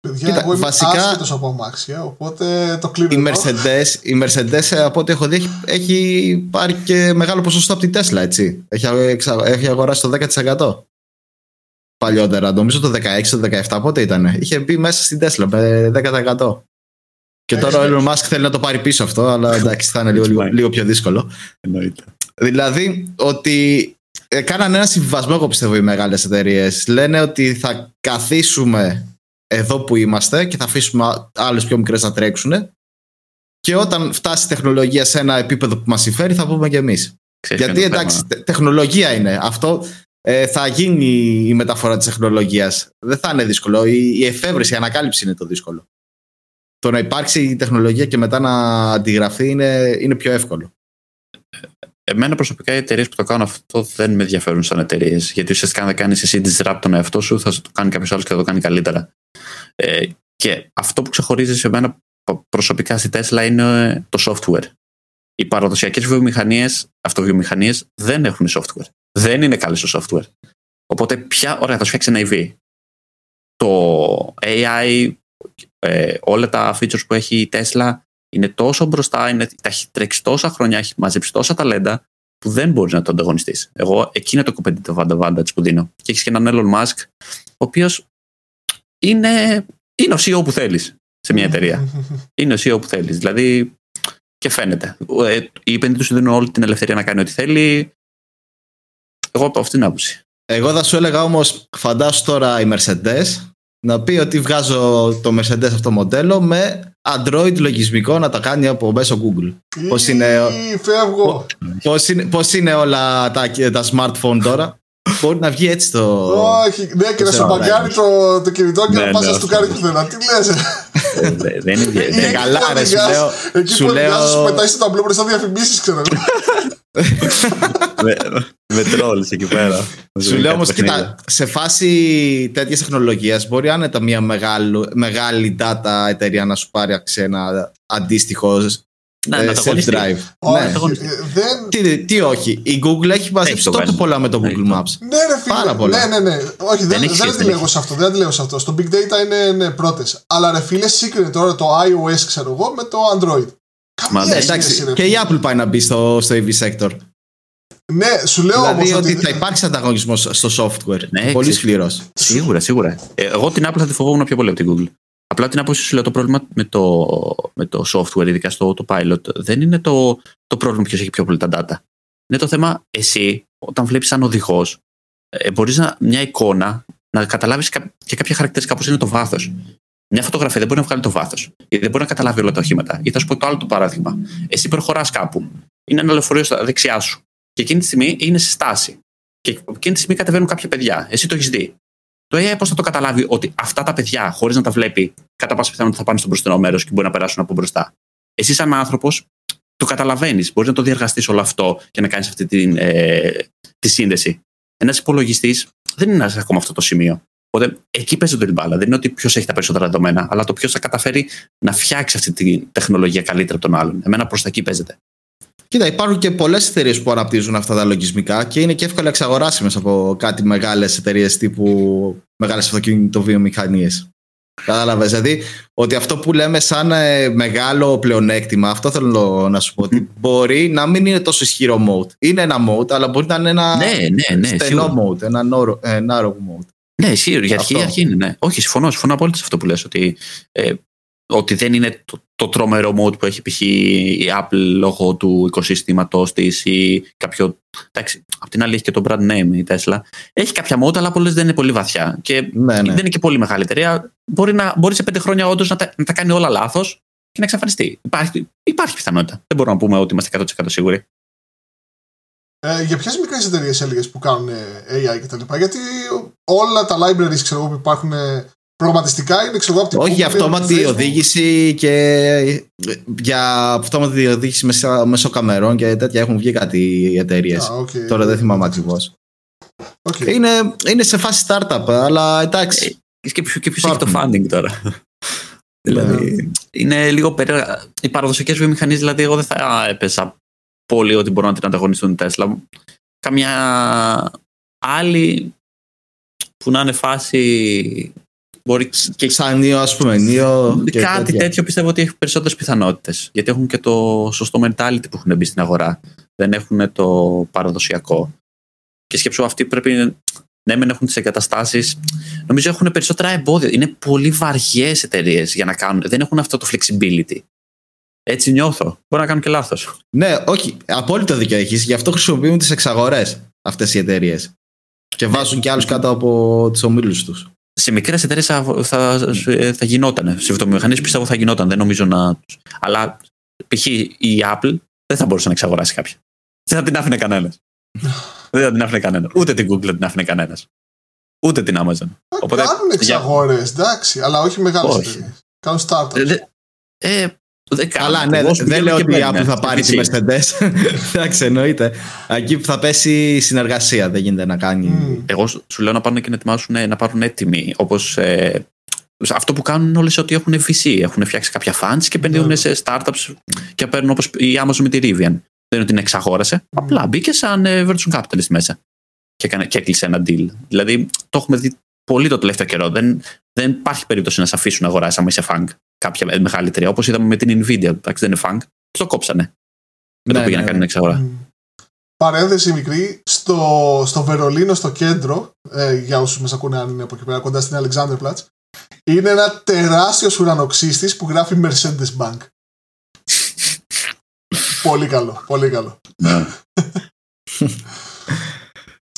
Παιδιά, Κοίτα, εγώ είμαι βασικά, από αμάξια, οπότε το κλείνω. Η Mercedes, η Mercedes, από ό,τι έχω δει, έχει, πάρει και μεγάλο ποσοστό από τη Tesla, έτσι. Έχει, έχει αγοράσει το 10%. Παλιότερα, νομίζω το 16, το 17, πότε ήταν. Είχε μπει μέσα στην Tesla με 10%. Και τώρα ο Elon Musk θέλει να το πάρει πίσω αυτό, αλλά εντάξει, θα είναι λίγο, λίγο, πιο δύσκολο. Εννοείται. Δηλαδή, ότι ε, κάνανε ένα συμβιβασμό, εγώ πιστεύω, οι μεγάλες εταιρείες. Λένε ότι θα καθίσουμε εδώ που είμαστε και θα αφήσουμε άλλες πιο μικρές να τρέξουν. Και όταν φτάσει η τεχνολογία σε ένα επίπεδο που μας συμφέρει, θα πούμε κι εμείς. Γιατί εντάξει, τεχνολογία είναι. Αυτό ε, θα γίνει η μεταφορά της τεχνολογίας. Δεν θα είναι δύσκολο. Η, η εφεύρεση, η ανακάλυψη είναι το δύσκολο το να υπάρξει η τεχνολογία και μετά να αντιγραφεί είναι, είναι πιο εύκολο. Εμένα προσωπικά οι εταιρείες που το κάνουν αυτό δεν με ενδιαφέρουν σαν εταιρείες. Γιατί ουσιαστικά αν δεν κάνεις εσύ disrupt τον εαυτό σου, θα το κάνει κάποιος άλλος και θα το κάνει καλύτερα. Ε, και αυτό που ξεχωρίζει σε μένα προσωπικά στη Tesla είναι το software. Οι παραδοσιακές βιομηχανίες, αυτοβιομηχανίες δεν έχουν software. Δεν είναι καλές στο software. Οπότε πια, ωραία, θα σου φτιάξει ένα EV. Το AI ε, όλα τα features που έχει η Tesla είναι τόσο μπροστά, είναι, τα έχει τρέξει τόσα χρόνια, έχει μαζέψει τόσα ταλέντα που δεν μπορείς να το ανταγωνιστείς. Εγώ εκεί είναι το competitive advantage που δίνω. Και έχεις και έναν Elon Musk, ο οποίος είναι, είναι ο CEO που θέλεις σε μια εταιρεία. είναι ο CEO που θέλεις. Δηλαδή και φαίνεται. Ε, οι επενδυτέ σου δίνουν όλη την ελευθερία να κάνει ό,τι θέλει. Εγώ από αυτήν την άποψη. Εγώ θα σου έλεγα όμως, φαντάσου τώρα η Mercedes να πει ότι βγάζω το Mercedes αυτό μοντέλο με Android λογισμικό να τα κάνει από μέσω Google. Πώς είναι, πώς είναι, πώς είναι όλα τα, τα smartphone τώρα; μπορεί να βγει έτσι το. Όχι, ναι, και να σου μπαγκάρει το, το κινητό και Ναι, να πας ναι, να του κάνει πουθενά. Τι λες; Ε, δε- Δεν είναι Ή ιδιαίτερο. εκεί καλά, που ρε, σου οδηγάς- λέω- Εκεί σου που οδηγάς, λέω- σου πετάει στο ταμπλό μπροστά διαφημίσεις, ξέρω εγώ. Με- Με τρόλς εκεί πέρα. Σου λέω όμως, Κάτι κοίτα, παιχνίδια. σε φάση τέτοια τεχνολογία μπορεί άνετα μια μεγάλο, μεγάλη data εταιρεία να σου πάρει ένα αντίστοιχο Να, ε, να το αγωνιστεί. self-drive. Όχι, ναι. ε, δεν. Τι, τι όχι. Η Google έχει μαζέψει το τόσο κάνει. πολλά με το Έχει Google το. Maps. Ναι, ρε φίλε. Πάρα πολλά. Ναι, ναι, ναι. Όχι, δεν, Δεν έχει δεν, σχέση, δεν αντιλέγω έχει. σε αυτό. Δεν αντιλέγω σε αυτό. Στο Big Data είναι ναι, πρώτες. Αλλά ρε φίλε, σύγκρινε τώρα το iOS, ξέρω εγώ, με το Android. Μα Καμία ναι, σχέση, Εντάξει, ρε και φίλε. η Apple πάει να μπει στο, στο EV sector. Ναι, σου λέω δηλαδή όμως ότι ότι. θα υπάρξει ανταγωνισμός στο software. Ναι, πολύ ξέρεις. σκληρός. Σίγουρα, σίγουρα. Ε, εγώ την Apple θα τη φοβόμουν πιο πολύ από την Google. Απλά την άποψη σου λέω το πρόβλημα με το, με το software, ειδικά στο το pilot, δεν είναι το, το πρόβλημα ποιος έχει πιο πολύ τα data. Είναι το θέμα εσύ, όταν βλέπεις σαν οδηγός, ε, μπορείς μια εικόνα να καταλάβεις και κάποια χαρακτηριστικά όπω είναι το βάθος. Μια φωτογραφία δεν μπορεί να βγάλει το βάθος. Ή δεν μπορεί να καταλάβει όλα τα οχήματα. Ή θα σου πω το άλλο το παράδειγμα. Εσύ προχωράς κάπου. Είναι ένα λεωφορείο στα δεξιά σου. Και εκείνη τη στιγμή είναι σε στάση. Και εκείνη τη στιγμή κατεβαίνουν κάποια παιδιά. Εσύ το έχεις δει. Το AI πώς θα το καταλάβει ότι αυτά τα παιδιά, χωρίς να τα βλέπει, κατά πάσα πιθανότητα θα πάνε στο μπροστινό μέρος και μπορεί να περάσουν από μπροστά. Εσύ, σαν άνθρωπος, το καταλαβαίνεις. Μπορείς να το διεργαστείς όλο αυτό και να κάνεις αυτή τη, ε, τη σύνδεση. Ένας υπολογιστής δεν είναι σε ακόμα αυτό το σημείο. Οπότε εκεί παίζει την μπάλα. Δεν είναι ότι ποιος έχει τα περισσότερα δεδομένα, αλλά το ποιος θα καταφέρει να φτιάξει αυτή τη τεχνολογία καλύτερα από τον άλλον. Εμένα προς τα εκεί παίζεται. Κοίτα, υπάρχουν και πολλές εταιρείες που αναπτύσσουν αυτά τα λογισμικά και είναι και εύκολα εξαγοράσιμες από κάτι μεγάλες εταιρείες τύπου μεγάλες αυτοκινητοβιομηχανίες. Κατάλαβες; Δηλαδή ότι αυτό που λέμε σαν ε, μεγάλο πλεονέκτημα, αυτό θέλω να σου πω. Ότι μπορεί να μην είναι τόσο ισχυρό mode. Είναι ένα mode, αλλά μπορεί να είναι ένα Ναι, ναι, ναι. στενό σίγουρα. mode, ένα narrow, ε, narrow mode. Ναι, ισχύει. Για αρχή, Αυτό. η αρχή είναι. Ναι. Όχι, συμφωνώ. Συμφωνώ απόλυτα σε αυτό που λες. Ότι, ε, ότι δεν είναι το, το τρομερό mode που έχει π.χ. η Apple λόγω του οικοσύστηματο της ή κάποιο. Εντάξει, απ' την άλλη έχει και το brand name η Tesla. Έχει κάποια mode, αλλά πολλές δεν είναι πολύ βαθιά. Και Ναι, ναι. δεν είναι και πολύ μεγάλη εταιρεία. Μπορεί, να, μπορεί σε πέντε χρόνια όντως να, τα- να τα κάνει όλα λάθος και να εξαφανιστεί. Υπάρχει, υπάρχει πιθανότητα. Δεν μπορούμε να πούμε ότι είμαστε 100% σίγουροι. Ε, για ποιες μικρές εταιρείες έλεγες που κάνουν ε, AI και τα λοιπά; Γιατί όλα τα libraries ξέρω εγώ, που υπάρχουν ε, προγραμματιστικά είναι ξέρω εγώ, από την Όχι Google, για από το αυτόματη Facebook. οδήγηση και για αυτόματη οδήγηση μέσω, μέσω καμερών και τέτοια έχουν βγει κάτι οι εταιρείες. Α, οκ. Τώρα δεν θυμάμαι ακριβώς. Οκ. Είναι, είναι σε φάση startup, αλλά εντάξει. Και ποιο και ποιος έχει το Υπάρχουν. funding τώρα; δηλαδή, είναι λίγο περίεργα. Οι παραδοσιακές βιομηχανίες, δηλαδή, εγώ δεν θα έπεσα πολύ ότι μπορούν να την ανταγωνιστούν η Tesla. Καμιά άλλη που να είναι φάση. Μπορεί και Σαν νίο, ας πούμε. Νίο και κάτι τέτοια. τέτοιο πιστεύω ότι έχει περισσότερες πιθανότητες. Γιατί έχουν και το σωστό mentality που έχουν μπει στην αγορά. Δεν έχουν το παραδοσιακό. Και σκέψω αυτοί πρέπει. Ναι, μεν έχουν τις εγκαταστάσεις. Νομίζω έχουν περισσότερα εμπόδια. Είναι πολύ βαριές εταιρείες για να κάνουν. Δεν έχουν αυτό το flexibility. Έτσι νιώθω. Μπορεί να κάνουν και λάθος. Ναι, όχι. Απόλυτο δίκιο έχεις. Γι' αυτό χρησιμοποιούν τις εξαγορές αυτές οι εταιρείες. Και βάζουν και άλλους κάτω από τους ομίλους τους. Σε μικρές εταιρείες θα, θα, θα γινόταν. Σε βιομηχανίε πιστεύω θα γινόταν. Δεν νομίζω να. Αλλά π.χ. η Apple δεν θα μπορούσε να εξαγοράσει κάποια. Δεν θα την άφηνε κανένας. δεν θα την άφηνε κανένας. Ούτε την Google δεν την άφηνε κανένας. Ούτε την Amazon. Ε, Οπότε, κάνουν για- εξαγορές, εντάξει, αλλά όχι μεγάλες Όχι. εταιρείες. Κάνουν startups. Ε, δε- ε, δεν Καλά, κάνουν. ναι, Εγώ δεν σου δεν βγαίνω λέω και ότι η μπαίνει, Apple ναι. θα πάρει Έτσι. τη Mercedes. Εντάξει, εννοείται. Εκεί που θα πέσει η συνεργασία, δεν γίνεται να κάνει. Μμ. Εγώ σου σου λέω να πάνε και να ετοιμάσουν να πάρουν έτοιμοι. Όπως ε, αυτό που κάνουν όλες ότι έχουν VC. Έχουν φτιάξει κάποια funds και επενδύουν Ναι. σε startups και παίρνουν όπως η Amazon με τη Rivian. Δεν είναι ότι την εξαγόρασε. Απλά μπήκε σαν ε, virtual capitalist μέσα. Και, έκανε, και έκλεισε ένα deal. Δηλαδή το έχουμε δει πολύ το τελευταίο καιρό. Δεν, δεν υπάρχει περίπτωση να σε αφήσουν να αγοράσει άμα είσαι fang κάποια ε, μεγάλη εταιρεία. Όπως είδαμε με την Nvidia. Εντάξει, δεν είναι fang. Το κόψανε. Και το Ναι, πήγε ναι, να κάνει ναι. την εξαγορά. Μμ. Παρένθεση μικρή, στο, στο Βερολίνο, στο κέντρο, ε, για όσους μας ακούνε αν είναι από εκεί πέρα, κοντά στην Alexanderplatz, είναι ένα τεράστιος ουρανοξύστης που γράφει Mercedes Bank. πολύ καλό, πολύ καλό.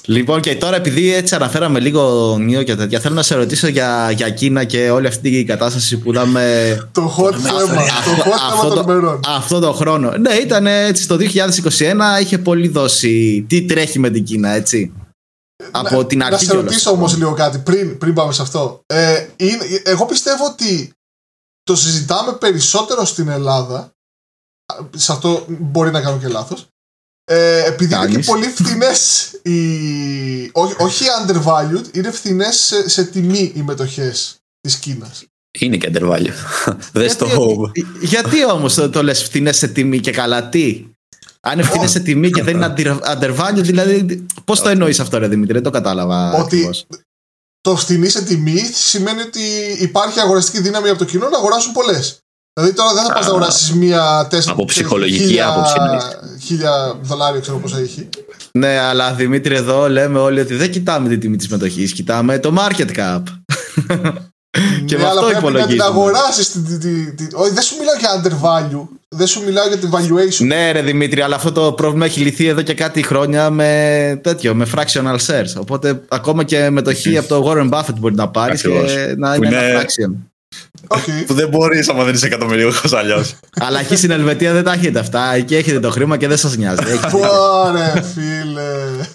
Ναι. Λοιπόν, και τώρα επειδή έτσι αναφέραμε λίγο νίο και τέτοια, θέλω να σε ρωτήσω για, για Κίνα και όλη αυτή η κατάσταση που είδαμε Το hot Αυτό- θέμα, το αυτό- hot αυτό θέμα των το- ημερών. αυτό το χρόνο. Ναι, ήταν έτσι το 2021, είχε πολύ δώσει. Τι τρέχει με την Κίνα, έτσι; από την αρχή. Να σε ρωτήσω όμως λίγο κάτι πριν, πριν πάμε σε αυτό. Ε, είναι, εγώ πιστεύω ότι το συζητάμε περισσότερο στην Ελλάδα. Σε αυτό μπορεί να κάνω και λάθος. Ε, επειδή είναι και πολύ φθηνές οι. Όχι, όχι undervalued, είναι φθηνές σε, σε τιμή οι μετοχές της Κίνας. Είναι και undervalued. Δες το γιατί, γιατί όμως το, το λες φθηνές σε τιμή και καλά, τι; Αν ευθύνε σε τιμή και δεν είναι undervalued, δηλαδή. Πώς το εννοείς αυτό, ρε Δημήτρη, δεν το κατάλαβα. Ότι ακριβώς. το φθηνή σε τιμή σημαίνει ότι υπάρχει αγοραστική δύναμη από το κοινό να αγοράσουν πολλές. Δηλαδή τώρα δεν θα πας να αγοράσεις μία τέσσερα. Από ψυχολογική άποψη. Χίλια δολάρια, ξέρω πώ έχει. Ναι, αλλά Δημήτρη, εδώ λέμε όλοι ότι δεν κοιτάμε τη τιμή της μετοχής, κοιτάμε το market cap. και ναι, με αυτό υπολογίζουμε. Να την αγοράσεις. Όχι, δεν σου μιλάω για undervalue. Δεν σου μιλάω για την valuation. Ναι, ρε Δημήτρη, αλλά αυτό το πρόβλημα έχει λυθεί εδώ και κάτι χρόνια με τέτοιο, με fractional shares. Οπότε ακόμα και μετοχή από το Warren Buffett μπορεί να πάρεις και να είναι, είναι ένα fraction. Okay. Που δεν μπορείς άμα δεν είσαι εκατομμυρίουχος αλλιώς. Αλλά εκεί στην Ελβετία δεν τα έχετε αυτά. Εκεί έχετε το χρήμα και δεν σας νοιάζει. Πόρε, φίλε.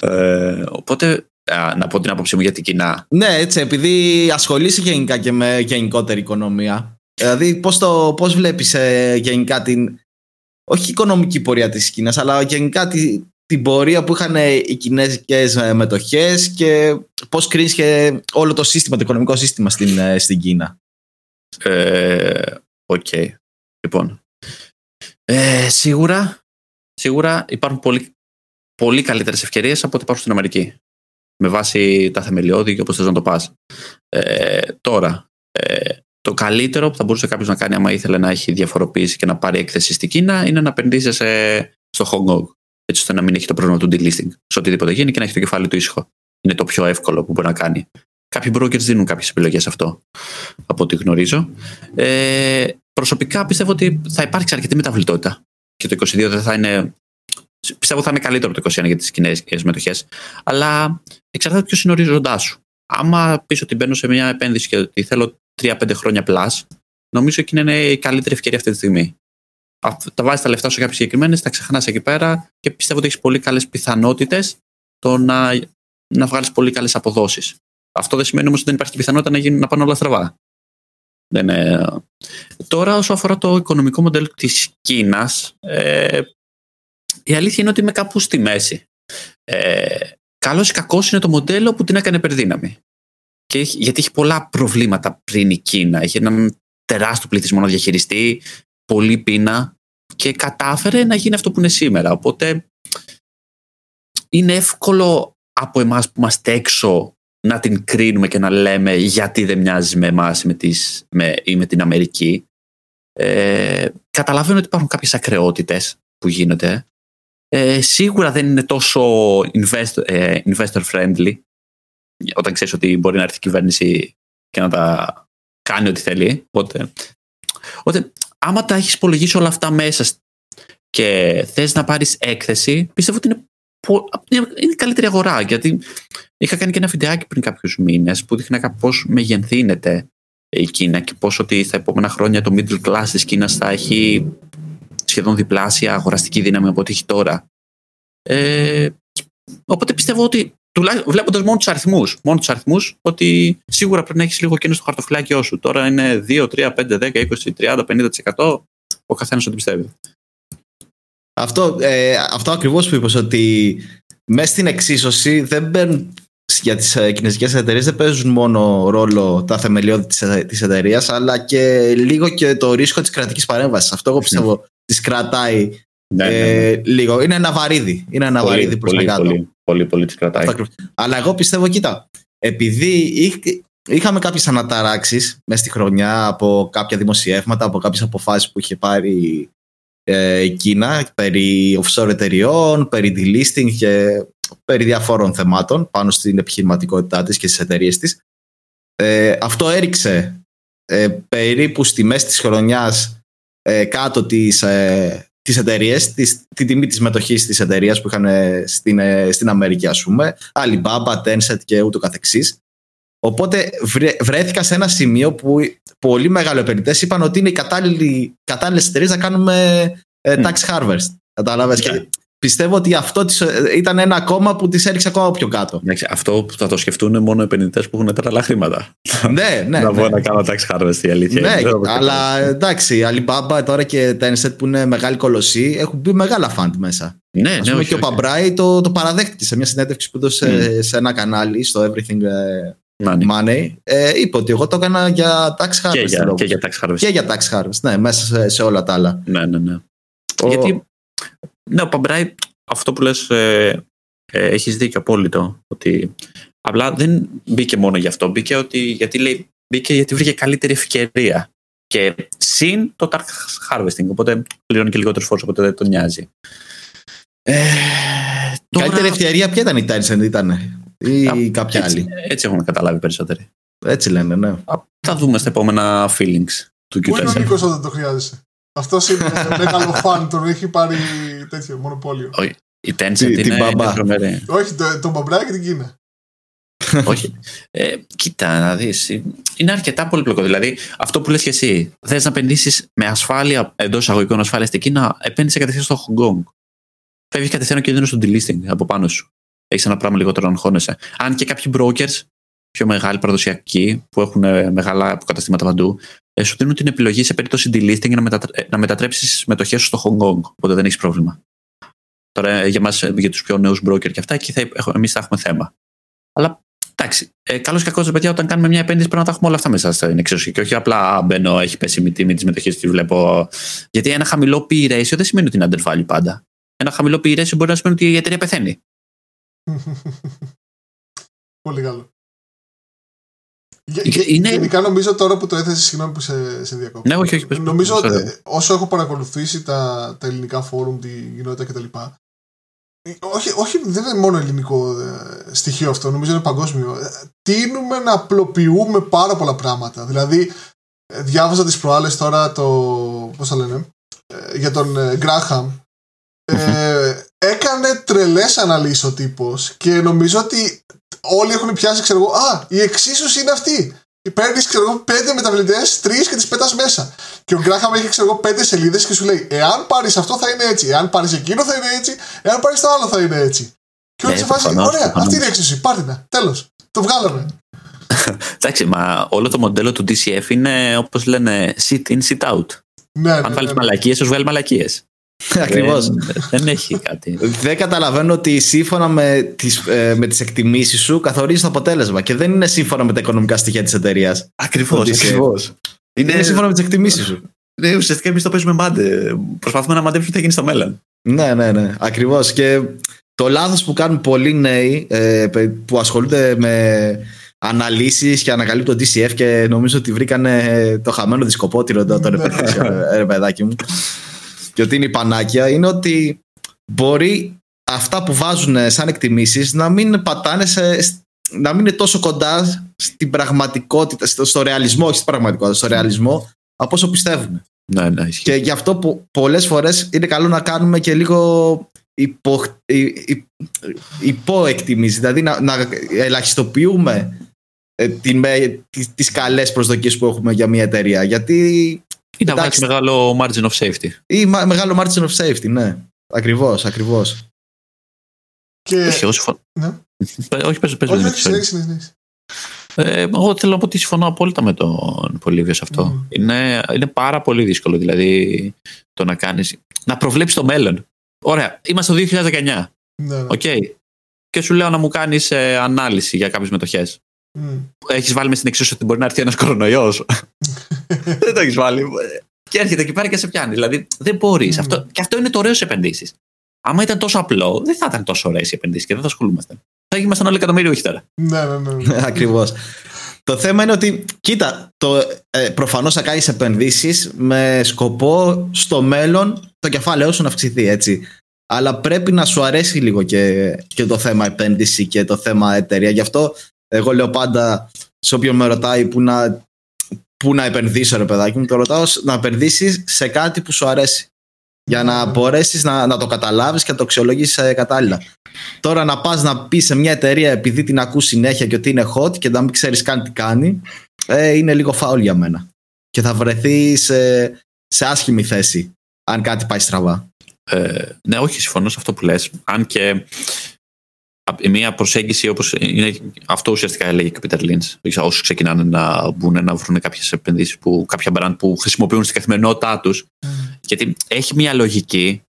ε, οπότε να πω την άποψή μου για την Κίνα. Ναι, έτσι, επειδή ασχολείσαι γενικά και με γενικότερη οικονομία. Δηλαδή, πώς, το, πώς βλέπεις ε, γενικά την, όχι οικονομική πορεία της Κίνας, αλλά γενικά τη, την πορεία που είχαν οι κινέζικες ε, μετοχές και πώς κρίνεις και όλο το σύστημα, το οικονομικό σύστημα στην, ε, στην Κίνα. Ε, Οκ. Okay. Λοιπόν, ε, σίγουρα, σίγουρα υπάρχουν πολύ, πολύ καλύτερες ευκαιρίες από ό,τι υπάρχουν στην Αμερική με βάση τα θεμελιώδη και όπως θες να το πας. Ε, τώρα, ε, το καλύτερο που θα μπορούσε κάποιος να κάνει άμα ήθελε να έχει διαφοροποίηση και να πάρει έκθεση στην Κίνα είναι να επενδύσει στο Hong Kong. Έτσι ώστε να μην έχει το πρόβλημα του delisting. Σε οτιδήποτε γίνει και να έχει το κεφάλι του ήσυχο. Είναι το πιο εύκολο που μπορεί να κάνει. Κάποιοι brokers δίνουν κάποιες επιλογές αυτό, από ό,τι γνωρίζω. Ε, προσωπικά πιστεύω ότι θα υπάρξει αρκετή μεταβλητότητα. Και το 22 δεν θα είναι πιστεύω θα είναι καλύτερο το 21 για τις κινέζικες μετοχές. Αλλά εξαρτάται ποιος είναι ο ορίζοντά σου. Άμα πεις ότι μπαίνω σε μια επένδυση και ότι θέλω 3-5 χρόνια plus, νομίζω ότι είναι η καλύτερη ευκαιρία αυτή τη στιγμή. Τα βάζεις τα λεφτά σου κάποιε συγκεκριμένες, τα ξεχνάς εκεί πέρα και πιστεύω ότι έχεις πολύ καλές πιθανότητες το να, να βγάλεις πολύ καλές αποδόσεις. Αυτό δεν σημαίνει όμως ότι δεν υπάρχει πιθανότητα να, γίνουν, να πάνε όλα στραβά. Δεν είναι... Τώρα, όσο αφορά το οικονομικό μοντέλο της Κίνας, ε, η αλήθεια είναι ότι είμαι κάπου στη μέση. Ε, Καλός ή κακός είναι το μοντέλο που την έκανε υπερδύναμη. Και, γιατί έχει πολλά προβλήματα πριν η Κίνα. Έχει έναν τεράστιο πληθυσμό να διαχειριστεί, πολύ πείνα και κατάφερε να γίνει αυτό που είναι σήμερα. Οπότε είναι εύκολο από εμάς που είμαστε έξω να την κρίνουμε και να λέμε γιατί δεν μοιάζει με εμάς με με, ή με την Αμερική. Ε, καταλαβαίνω ότι υπάρχουν κάποιες ακρεότητες που γίνονται ε, σίγουρα δεν είναι τόσο invest, ε, investor friendly όταν ξέρεις ότι μπορεί να έρθει η κυβέρνηση και να τα κάνει ό,τι θέλει. Οπότε, οπότε άμα τα έχεις υπολογίσει όλα αυτά μέσα και θες να πάρεις έκθεση, πιστεύω ότι είναι, είναι καλύτερη αγορά. Γιατί είχα κάνει και ένα βιντεάκι πριν κάποιους μήνες που δείχνει πώς μεγενθύνεται η Κίνα και πώς ότι στα επόμενα χρόνια το middle class της Κίνας θα έχει σχεδόν διπλάσια αγοραστική δύναμη από ό,τι έχει τώρα. Ε, οπότε πιστεύω ότι βλέποντας μόνο τους αριθμούς, μόνο τους αριθμούς, ότι σίγουρα πρέπει να έχεις λίγο κίνηση στο χαρτοφυλάκιό σου. Τώρα είναι 2, 3, 5, 10, 20, 30, 50%. Ο καθένας ό,τι πιστεύει. Αυτό, ε, αυτό ακριβώς που είπες ότι μέσα στην εξίσωση δεν μπαίνουν για τις ε, κινέζικες εταιρείες δεν παίζουν μόνο ρόλο τα θεμελιώδη της, ε, της εταιρείας αλλά και λίγο και το ρίσκο της κρατικής παρέμβασης. Αυτό εγώ πιστεύω mm. τις κρατάει ναι, ναι, ε, ναι. λίγο. Είναι ένα βαρύδι. Είναι ένα πολύ, βαρύδι προς πολύ, τα κάτω. Πολύ, πολύ, πολύ τις κρατάει. Αλλά εγώ πιστεύω, κοίτα, επειδή είχαμε κάποιες αναταράξεις μέσα στη χρονιά από κάποια δημοσιεύματα, από κάποιες αποφάσεις που είχε πάρει ε, η Κίνα περί offshore εταιριών, περί delisting και περί διαφόρων θεμάτων πάνω στην επιχειρηματικότητά της και στις εταιρείες της. Ε, αυτό έριξε ε, περίπου στη μέση της χρονιάς ε, κάτω της, ε, τις εταιρείες, την τιμή της μετοχής της εταιρείας που είχαν στην, στην Αμερική ας πούμε, Alibaba, Tencent και ούτω καθεξής. Οπότε βρέθηκα σε ένα σημείο που πολύ μεγάλο επενδυτές είπαν ότι είναι οι κατάλληλες εταιρείες να κάνουμε tax harvest. Κατάλαβες; Και πιστεύω ότι αυτό της, ε, ήταν ένα κόμμα που της έριξε ακόμα πιο κάτω. Εντάξει, αυτό που θα το σκεφτούν μόνο οι επενδυτές που έχουν τρελά χρήματα. ναι, ναι. να ναι. πω να κάνω tax harvest η αλήθεια. Ναι, είναι. Δεν θα αλλά εντάξει, η Alibaba τώρα και Tencent που είναι μεγάλη κολοσσή έχουν μπει μεγάλα fund μέσα. Ναι, Ας ναι, πούμε όχι, και ο όχι. Παμπράι το, το παραδέχτηκε σε μια συνέντευξη που έδωσε σε ένα κανάλι στο Everything ε, Να, ναι. Money. Ε, είπε ότι εγώ το έκανα για tax harvest. Και για, λόγους. και για tax harvest. Και για tax harvest, ναι, μέσα σε, σε όλα τα άλλα. Ναι, ναι, ναι. Ο- Γιατί, ναι, ο Παμπράι, αυτό που λες, ε, ε, έχεις δίκιο απόλυτο, ότι απλά δεν μπήκε μόνο γι' αυτό, μπήκε ότι, γιατί λέει, μπήκε γιατί βρήκε καλύτερη ευκαιρία. Και συν το tax harvesting, οπότε πληρώνει και λιγότερο φόρος, οπότε δεν τον νοιάζει. Ε, τώρα- Καλύτερη ευκαιρία ποια ήταν η Tencent, ήταν ή Α, κάποια έτσι, άλλη; έτσι έχουμε καταλάβει περισσότεροι. Έτσι λένε, ναι. Θα δούμε στα επόμενα feelings του Πού είναι ο Q4. Νίκος όταν το χρειάζεσαι; Αυτό είναι μεγάλο φαν, τον έχει πάρει τέτοιο μονοπόλιο. Η Tencent Τι- είναι, την μπαμπά. είναι τρομερή. Όχι, το- τον Μπαμπράκη και την Κίνα. Όχι. Ε, κοίτα, να δεις, είναι αρκετά πολύπλοκο. Δηλαδή, αυτό που λες και εσύ, θες να επενδύσεις με ασφάλεια, εντός εισαγωγικών ασφάλειας στην Κίνα, επένδυσε κατευθείαν στο Hong Kong. Φεύγεις κατευθείαν ο κίνδυνος του delisting από πάνω σου. Έχεις ένα πράγμα λιγότερο να αγχώνεσαι. Αν και κάποιοι brokers, πιο μεγάλοι παραδοσιακοί, που έχουν ε, μεγάλα καταστήματα παντού, ε, σου δίνουν την επιλογή σε περίπτωση delisting να, μετατρέ... να μετατρέψεις τι συμμετοχές σου στο Hong Kong. Οπότε δεν έχεις πρόβλημα. Τώρα ε, για, μας, ε, για τους πιο νέους broker και αυτά, εκεί θα, εμείς θα έχουμε θέμα. Αλλά εντάξει, ε, καλώς ή κακός, παιδιά, όταν κάνουμε μια επένδυση πρέπει να τα έχουμε όλα αυτά μέσα στην εξίσωση. Και όχι απλά «Α, μπαίνω, έχει πέσει η τιμή της μετοχή τη βλέπω. Γιατί ένα χαμηλό P ratio δεν σημαίνει ότι είναι undervalue πάντα. Ένα χαμηλό P ratio μπορεί να σημαίνει ότι η εταιρεία πεθαίνει. Πολύ καλό. Γε- Είναι- είναι- Γενικά νομίζω τώρα που το έθεσες, συγγνώμη που σε, σε διακόπτω. Ναι, όχι, όχι, πες, Νομίζω πες, ότι πες. ε, όσο έχω παρακολουθήσει τα, τα ελληνικά φόρουμ, τη κοινότητα κτλ. ε, Όχι, όχι, δεν είναι μόνο ελληνικό ε, στοιχείο αυτό, νομίζω είναι παγκόσμιο. Ε, Τείνουμε να απλοποιούμε πάρα πολλά πράγματα. Δηλαδή, ε, διάβαζα τις προάλλες τώρα το. Πώς θα λένε, ε, για τον ε, Γκράχαμ. Ε, έκανε τρελές αναλύσεις ο τύπος και νομίζω ότι όλοι έχουν πιάσει, ξέρω εγώ, Α, η εξίσωση είναι αυτή. Παίρνεις, ξέρω εγώ, πέντε μεταβλητές, τρεις και τις πετάς μέσα. Και ο Γκράχαμ έχει, ξέρω εγώ, πέντε σελίδες και σου λέει: Εάν πάρεις αυτό θα είναι έτσι. Εάν πάρεις εκείνο θα είναι έτσι. Εάν πάρεις το άλλο θα είναι έτσι. Και όλοι Ναι, σε φάση, προφανώς, ωραία, προφανώς. αυτή είναι η εξίσωση. Πάρτε τα. Τέλος. Το βγάλαμε. Εντάξει, μα όλο το μοντέλο του DCF είναι όπως λένε sit in, sit out. Ναι, Αν ναι, βάλεις ναι, ναι. μαλακίες, σου βγάλει μαλακίες. Ακριβώς. Δεν, δεν έχει κάτι. Δεν καταλαβαίνω ότι σύμφωνα με τις, ε, με τις εκτιμήσεις σου καθορίζεις το αποτέλεσμα και δεν είναι σύμφωνα με τα οικονομικά στοιχεία της εταιρείας. Ακριβώς, Το DCF. ακριβώς. Είναι, σύμφωνα με τις εκτιμήσεις σου. Ναι, ουσιαστικά εμείς το παίζουμε μάντε. Προσπαθούμε να μαντέψουμε τι θα γίνει στο μέλλον. Ναι, ναι, ναι. Ακριβώς. Και το λάθος που κάνουν πολλοί νέοι ε, πε- που ασχολούνται με αναλύσεις και ανακαλύπτουν το DCF και νομίζω ότι βρήκανε το χαμένο δισκοπότηρο εδώ το Ναι. ρεπετήσιο, ε, ρε παιδάκι μου. Και ότι είναι η πανάκια είναι ότι μπορεί αυτά που βάζουν σαν εκτιμήσεις να μην πατάνε σε, να μην είναι τόσο κοντά στην πραγματικότητα, στο, στο ρεαλισμό, όχι στην πραγματικότητα, στο ρεαλισμό από όσο πιστεύουν. Ναι, ναι, ισχύει. Και γι' αυτό που πολλές φορές είναι καλό να κάνουμε και λίγο υπο, υ, υ, υποεκτιμήσεις, δηλαδή να, να ελαχιστοποιούμε ε, την, με, τις, τις καλές προσδοκίες που έχουμε για μια εταιρεία. Γιατί Ή να βάλει εντάξει. μεγάλο margin of safety. ή μα- μεγάλο margin of safety, ναι. Ακριβώς, ακριβώς. Και. Όχι, εγώ συμφωνώ. Ναι. Πε- Όχι, πες, πες, Όχι, δεν όχι, ξέρω. συνέχισε, συνέχισε. Ε, εγώ θέλω να πω ότι συμφωνώ απόλυτα με τον Πολύβιο σε αυτό. Μμμ. Είναι, είναι πάρα πολύ δύσκολο δηλαδή το να κάνεις, να προβλέψεις το μέλλον. Ωραία, είμαστε το 2019, Ναι, ναι. οκ. Και σου λέω να μου κάνεις ε, ανάλυση για κάποιες μετοχές. Μμ. Έχεις βάλει με στην εξίσωση ότι μπορεί να έρθει ένας κορονοϊός. δεν το έχεις βάλει. Και έρχεται εκεί πέρα και σε πιάνει. Δηλαδή δεν μπορείς. Μμμ. Αυτό, και αυτό είναι το ωραίο σε επενδύσεις. Άμα ήταν τόσο απλό, δεν θα ήταν τόσο ωραίες οι επενδύσεις και δεν θα ασχολούμαστε. Θα ήμασταν όλοι εκατομμύριο όχι τώρα. Ναι, ναι, ναι. ναι. Ακριβώς. Το θέμα είναι ότι, κοίτα, το, ε, προφανώς θα κάνεις επενδύσεις με σκοπό στο μέλλον το κεφάλαιό σου να αυξηθεί, έτσι. Αλλά πρέπει να σου αρέσει λίγο και, και το θέμα επένδυση και το θέμα εταιρεία. Γι' αυτό εγώ λέω πάντα σε όποιον με ρωτάει που να, που να επενδύσω ρε παιδάκι μου, το ρωτάω να επενδύσεις σε κάτι που σου αρέσει. Για να μπορέσεις να, να το καταλάβεις και να το αξιολογήσεις ε, κατάλληλα. Τώρα να πας να πεις σε μια εταιρεία επειδή την ακούς συνέχεια και ότι είναι hot και να μην ξέρεις καν τι κάνει, ε, είναι λίγο φάουλ για μένα. Και θα βρεθεί σε, σε άσχημη θέση αν κάτι πάει στραβά. Ε, ναι, όχι, συμφωνώ σε αυτό που λες. Αν και μια προσέγγιση όπως είναι αυτό ουσιαστικά έλεγε και ο Πίτερ Λίντς όσοι ξεκινάνε να μπουν να βρουν κάποιες επενδύσεις που, κάποια brand που χρησιμοποιούν στην καθημερινότητά τους mm. γιατί έχει μια λογική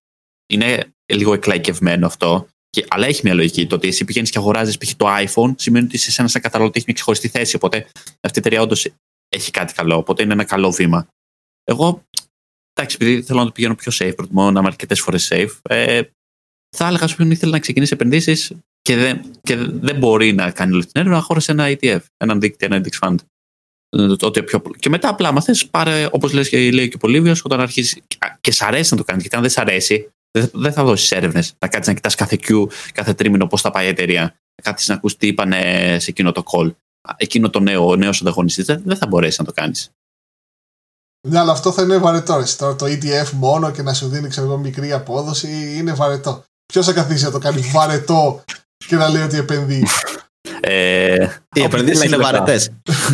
είναι λίγο εκλαϊκευμένο αυτό και, αλλά έχει μια λογική. Το ότι εσύ πηγαίνεις και αγοράζεις π.χ. το iPhone σημαίνει ότι σε ένα σαν καταναλωτή έχει μια ξεχωριστή θέση. Οπότε αυτή η εταιρεία όντως έχει κάτι καλό. Οπότε είναι ένα καλό βήμα. Εγώ, εντάξει, επειδή θέλω να το πηγαίνω πιο safe, προτιμώ να είμαι αρκετές φορές safe, ε, θα έλεγα σου ήθελε να ξεκινήσει επενδύσεις και δεν, και δεν μπορεί να κάνει όλη την έρευνα, να χώρεσε ένα ETF, έναν δίκτυο, ένα index fund. Ότι πιο... Και μετά απλά, άμα θες, πάρε, όπως λέει και ο Πολύβιος, όταν αρχίσει και σ' αρέσει να το κάνεις. Γιατί αν δεν σ' αρέσει, δεν θα δώσεις έρευνες. Να κάτσεις να κοιτάς κάθε Q, κάθε τρίμηνο πώς θα πάει η εταιρεία. Να κάτσεις να ακούς τι είπαν σε εκείνο το call. Εκείνο το νέο, ο νέος ανταγωνιστής δεν θα μπορέσεις να το κάνεις. Ναι, αλλά αυτό θα είναι βαρετό. Τώρα το ETF μόνο και να σου δίνει ξέρω, μικρή απόδοση είναι βαρετό. Ποιος θα καθίσει να το κάνει βαρετό και να λέει ότι επενδύει. Ε, οι επενδύσεις είναι βαρετές.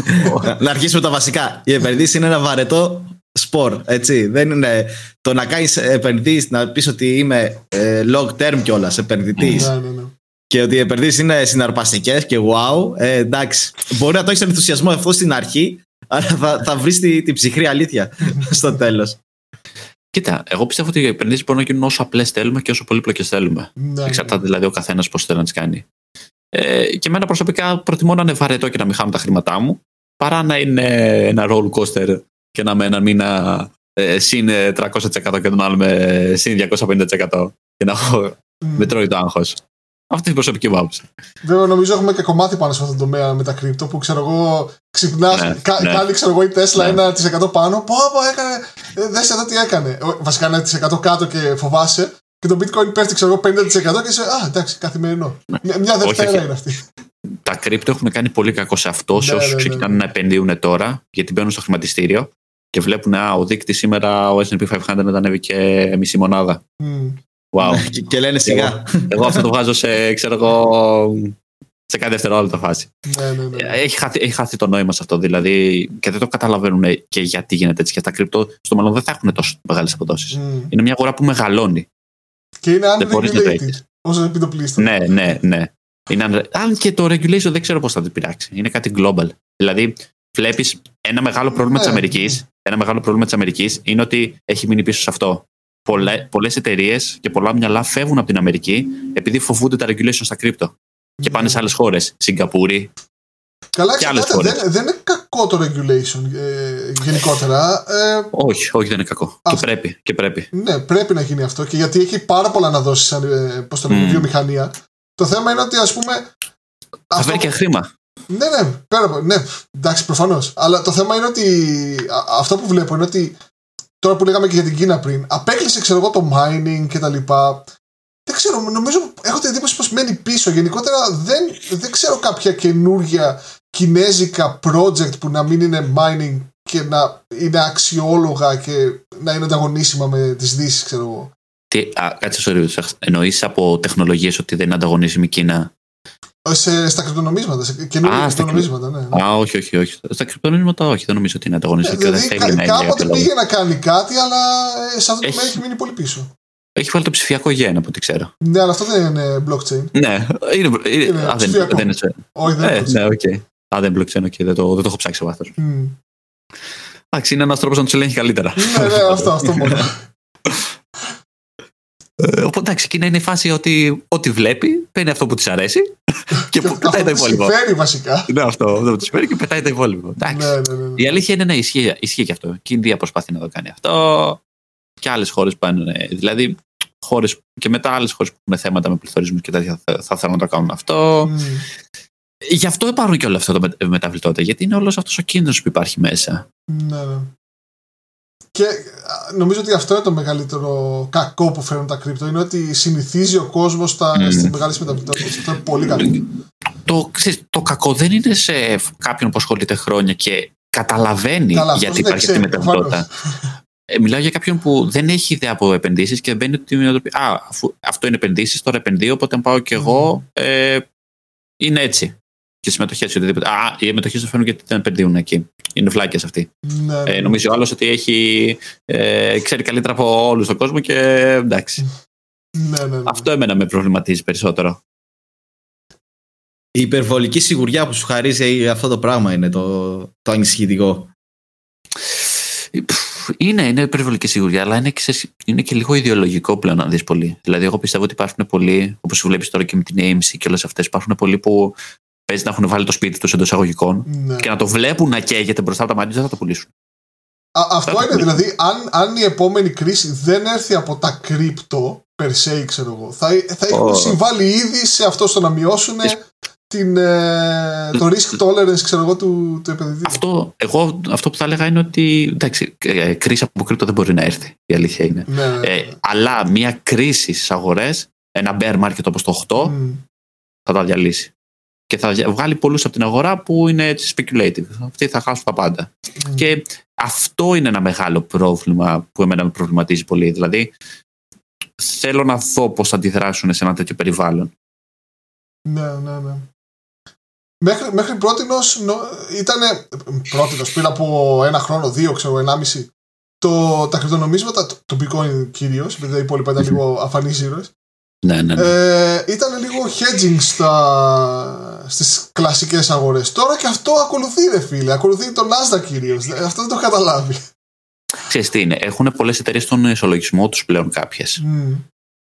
να αρχίσουμε τα βασικά. Οι επενδύσεις είναι ένα βαρετό σπορ. Έτσι. Δεν είναι το να κάνεις επενδύσει, να πεις ότι είμαι ε, long term κιόλας επενδυτής. Ναι, ναι, ναι. Και ότι οι επενδύσεις είναι συναρπαστικές και wow. Ε, εντάξει. Μπορεί να το έχεις ενθουσιασμό αυτό στην αρχή, αλλά θα, θα βρεις την τη ψυχρή αλήθεια στο τέλος. Κοίτα, εγώ πιστεύω ότι οι επενδύσει μπορούν να γίνουν όσο απλές θέλουμε και όσο πολύπλοκες θέλουμε. Ναι, Εξαρτάται δηλαδή ο καθένας πώς θέλει να τις κάνει. Ε, και εμένα προσωπικά προτιμώ να είναι βαρετό και να μην χάνω τα χρήματά μου παρά να είναι ένα roller coaster και να με ένα μήνα ε, συν 300% και τον άλλο με συν 250% και να έχω mm. με τρώει το άγχος. Αυτή είναι η προσωπική μου άποψη. Βέβαια, νομίζω έχουμε και κομμάτι πάνω σε αυτό το τομέα με τα κρύπτο που ξέρω εγώ ξυπνάς, ναι, κα, ναι. κάνει ξέρω εγώ η Τέσλα ναι. 1% πάνω. Πω, πω, έκανε. Ε, Δες εδώ τι έκανε. Βασικά 1% κάτω και φοβάσαι. Και το bitcoin πέφτει ξέρω εγώ 50% και είσαι Α, εντάξει, καθημερινό. Ναι. Μια, μια Δευτέρα είναι αυτή. Τα κρύπτο έχουν κάνει πολύ κακό σε αυτό σε ναι, όσους ναι, ξεκινάνε να επενδύουν τώρα, γιατί μπαίνουν στο χρηματιστήριο και βλέπουν α, ο δείκτη σήμερα ο SP 500 ανέβηκε μισή μονάδα. Mm. Wow. και, και λένε σιγά. Εγώ, εγώ αυτό το βγάζω σε, ξέρω εγώ, σε κάθε δευτερόλεπτο φάση. Ναι, ναι, ναι. Έχει, χάθει, έχει χάθει το νόημα σε αυτό. Δηλαδή, και δεν το καταλαβαίνουν και γιατί γίνεται έτσι. Και τα κρυπτο στο μέλλον δεν θα έχουν τόσο μεγάλες αποδόσεις. Mm. Είναι μια αγορά που μεγαλώνει. Και είναι unregulated. Όσο επιτοπλίστων. Ναι, ναι, ναι. Είναι, αν και το regulation δεν ξέρω πώς θα την πειράξει. Είναι κάτι global. Δηλαδή, βλέπεις ένα μεγάλο πρόβλημα ναι. τη Αμερικής. Ένα μεγάλο πρόβλημα της Αμερικής είναι ότι έχει μείνει πίσω σε αυτό. Πολλέ εταιρείες και πολλά μυαλά φεύγουν από την Αμερική επειδή φοβούνται τα regulation στα κρύπτο. Και πάνε σε άλλες χώρες. Σιγκαπούρη. Καλά, και άλλες χώρες. Δεν, δεν είναι κακό το regulation ε, γενικότερα. Ε, όχι, όχι, δεν είναι κακό. Και πρέπει, και πρέπει. Ναι, πρέπει να γίνει αυτό. Και γιατί έχει πάρα πολλά να δώσει σαν ε, πώς το mm. βιομηχανία. Το θέμα είναι ότι ας πούμε. Θα φέρει και χρήμα. Ναι, ναι, πέρα από. Ναι, εντάξει, προφανώς. Αλλά το θέμα είναι ότι. Αυτό που βλέπω είναι ότι. Τώρα που λέγαμε και για την Κίνα πριν, απέκλεισε ξέρω εγώ το mining και τα λοιπά. Δεν ξέρω, νομίζω έχω την εντύπωση πως μένει πίσω. Γενικότερα δεν, δεν ξέρω κάποια καινούργια κινέζικα project που να μην είναι mining και να είναι αξιόλογα και να είναι ανταγωνίσιμα με τις δύσεις, ξέρω εγώ. Τι, α, κάτσε στο εννοείς από τεχνολογίες ότι δεν είναι ανταγωνίσιμη η Κίνα; Σε, στα κρυπτονομίσματα, σε καινούργια κρυπτονομίσματα, ναι, ναι. Α, όχι, όχι, όχι. Στα κρυπτονομίσματα όχι, δεν νομίζω ότι είναι ανταγωνιστικό ε, δηλαδή, και δεν θέλει να Κάποτε πήγε να κάνει κάτι, αλλά ε, σε αυτό το έχει μείνει πολύ πίσω. Έχει βάλει το ψηφιακό γεν από ό,τι ξέρω. Ναι, αλλά αυτό δεν είναι blockchain. Ναι, είναι. είναι, είναι α, δεν, δεν είναι. Όχι, δεν είναι. Ναι, okay. Α, δεν είναι blockchain, okay, δεν, το, δεν το έχω ψάξει σε βάθος. Εντάξει, είναι ένας τρόπος να τους ελέγχει καλύτερα. Ναι, ναι, αυτό, αυτό μόνο. Ε, οπότε εντάξει, εκείνη είναι η φάση ότι ό,τι βλέπει, παίρνει αυτό που της αρέσει και που πετάει το υπόλοιπο. συμφέρει βασικά. Ναι, αυτό, αυτό που τη συμφέρει και πετάει το υπόλοιπο. Ναι, ναι, ναι, Η αλήθεια είναι να ισχύει, ισχύει και αυτό. Και η Ινδία προσπαθεί να το κάνει αυτό. Και άλλες χώρες πάνε. Δηλαδή, χώρες και μετά άλλες χώρες που έχουν θέματα με πληθωρισμούς και τέτοια θα, θα θέλουν να το κάνουν αυτό. Mm. Γι' αυτό υπάρχουν και όλα αυτά τα μεταβλητότητα, γιατί είναι όλος αυτός ο κίνδυνος που υπάρχει μέσα. Ναι, ναι. Και νομίζω ότι αυτό είναι το μεγαλύτερο κακό που φέρνουν τα κρύπτο. Είναι ότι συνηθίζει ο κόσμος mm. στι μεγάλε μεταβλητότητε. Αυτό είναι πολύ κακό. Το, το κακό δεν είναι σε κάποιον που ασχολείται χρόνια και καταλαβαίνει Καλά, γιατί υπάρχει αυτή η μεταβλητότητα. Ε, μιλάω για κάποιον που δεν έχει ιδέα από επενδύσεις και μπαίνει ότι Α, αφού αυτό είναι επενδύσεις, τώρα επενδύω. Οπότε αν πάω κι εγώ, ε, είναι έτσι. Και συμμετοχές ή οτιδήποτε. Α, οι μετοχέ δεν φαίνουν γιατί δεν επενδύουν εκεί. Είναι φλάκες αυτοί. Ναι, ναι. Ε, νομίζω ο άλλο ότι έχει, ε, ξέρει καλύτερα από όλους τον κόσμο και εντάξει. ναι, ναι, ναι. Αυτό εμένα με προβληματίζει περισσότερο. Η υπερβολική σιγουριά που σου χαρίζει αυτό το πράγμα είναι το, το ανησυχητικό. Πφ, Είναι, είναι υπερβολική σιγουριά, αλλά είναι και, σε- είναι και λίγο ιδεολογικό πλέον, αν δεις πολύ. Δηλαδή, εγώ πιστεύω ότι υπάρχουν πολλοί, όπως βλέπεις τώρα και με την AMC και όλες αυτές, υπάρχουν πολλοί που παίζει να έχουν βάλει το σπίτι τους εντός εισαγωγικών Ναι. και να το βλέπουν να καίγεται μπροστά από τα μάτια τους, δεν θα το πουλήσουν. Α, αυτό είναι δηλαδή, αν, αν η επόμενη κρίση δεν έρθει από τα κρύπτο, per se, ξέρω εγώ, θα, θα έχουν Ω. συμβάλει ήδη σε αυτό στο να μειώσουν την, ε, το risk tolerance, ξέρω εγώ, του, του επενδυτή. Αυτό, εγώ, αυτό που θα έλεγα είναι ότι εντάξει, ε, κρίση από κρύπτο δεν μπορεί να έρθει. Η αλήθεια είναι. Ναι, ναι, ναι. Ε, αλλά μια κρίση στις αγορές, ένα bear market όπως το 8, Μμ. θα τα διαλύσει. Και θα δια- βγάλει πολλούς από την αγορά που είναι έτσι speculative. Αυτοί θα χάσουν τα πάντα. Μμ. Και αυτό είναι ένα μεγάλο πρόβλημα που εμένα με προβληματίζει πολύ. Δηλαδή, θέλω να δω πώς θα αντιδράσουν σε ένα τέτοιο περιβάλλον. Ναι, ναι, ναι. Μέχρι, μέχρι πρότινος νο, ήταν πρότινος πριν από ένα χρόνο, δύο, ξέρω, ενάμιση το, τα κρυπτονομίσματα, το, το bitcoin κυρίως, επειδή τα υπόλοιπα ήταν λίγο αφανείς ήρωες, Ναι, ναι, ναι. ε, ήταν λίγο hedging στα, στις κλασικές αγορές. Τώρα και αυτό ακολουθεί ρε φίλε, ακολουθεί το Nasdaq κυρίως, Ε, αυτό δεν το έχω καταλάβει. Ξέρεις τι είναι, έχουν πολλές εταιρείες στον ισολογισμό τους πλέον κάποιες. Μμ.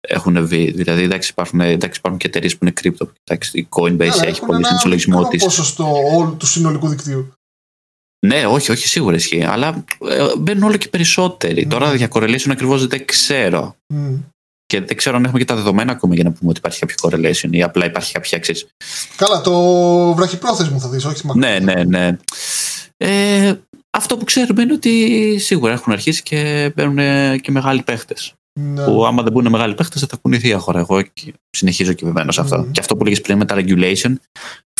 Έχουν βγει. Δηλαδή, εντάξει, υπάρχουν, εντάξει, υπάρχουν και εταιρείες που είναι κρύπτο. Εντάξει, η Coinbase Αλλά έχει έχουν πολύ ένα στον ισολογισμό μικρό της. ποσοστό όλου του συνολικού δικτύου. Ναι, όχι, όχι, σίγουρα ισχύει. Αλλά ε, μπαίνουν όλο και περισσότεροι. Mm. Τώρα για correlation ακριβώς δεν ξέρω. Μμ. Και δεν ξέρω αν έχουμε και τα δεδομένα ακόμα για να πούμε ότι υπάρχει κάποιο correlation ή απλά υπάρχει κάποια ξέρεις. Καλά, το βραχυπρόθεσμο θα δεις, όχι τη μακρό. Ναι, ναι, ναι. Ε, αυτό που ξέρουμε είναι ότι σίγουρα έχουν αρχίσει και μπαίνουν και μεγάλοι παίχτες. Ναι. Που άμα δεν μπουν μεγάλοι παίχτες, δεν θα κουνηθεί η αγορά. Εγώ και- συνεχίζω και βεβαίως σε αυτό. Μμμ. Και αυτό που έλεγες πριν με τα regulation,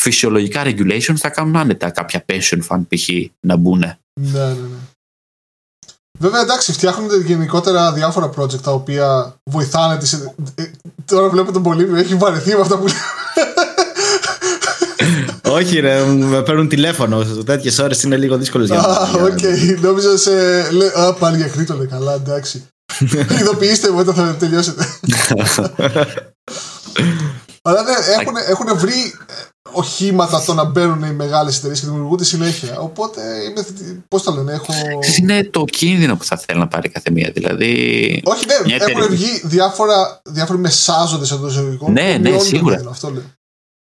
φυσιολογικά regulation θα κάνουν άνετα κάποια pension fund π.χ. να μπουν. Ναι, ναι, ναι. Βέβαια, εντάξει, φτιάχνονται γενικότερα διάφορα project τα οποία βοηθάνε τις... ε, Τώρα βλέπω τον Πολύβιο, έχει βαρεθεί με αυτά που λέει. Όχι, ρε, με παίρνουν τηλέφωνο. Τέτοιες ώρες είναι λίγο δύσκολες για Α, για- οκ, νόμιζα σε... Λέ, α, πάλι για κρήτο, λέει, καλά, εντάξει. Ειδοποιήστε μου όταν θα τελειώσετε. Αλλά ναι, έχουν, έχουν βρει ε, οχήματα το να μπαίνουν οι μεγάλες εταιρείες και δημιουργούνται συνέχεια. Οπότε είμαι. Πώς το λένε, έχω. Είναι το κίνδυνο που θα θέλει να πάρει κάθε μία. Δηλαδή. Όχι, ναι, Μια έχουν εταιρεία. βγει διάφορα, διάφοροι μεσάζοντες εντό εισαγωγικών. Ναι, που ναι, μειώνουν το σίγουρα. κίνδυνο, Αυτό λέω.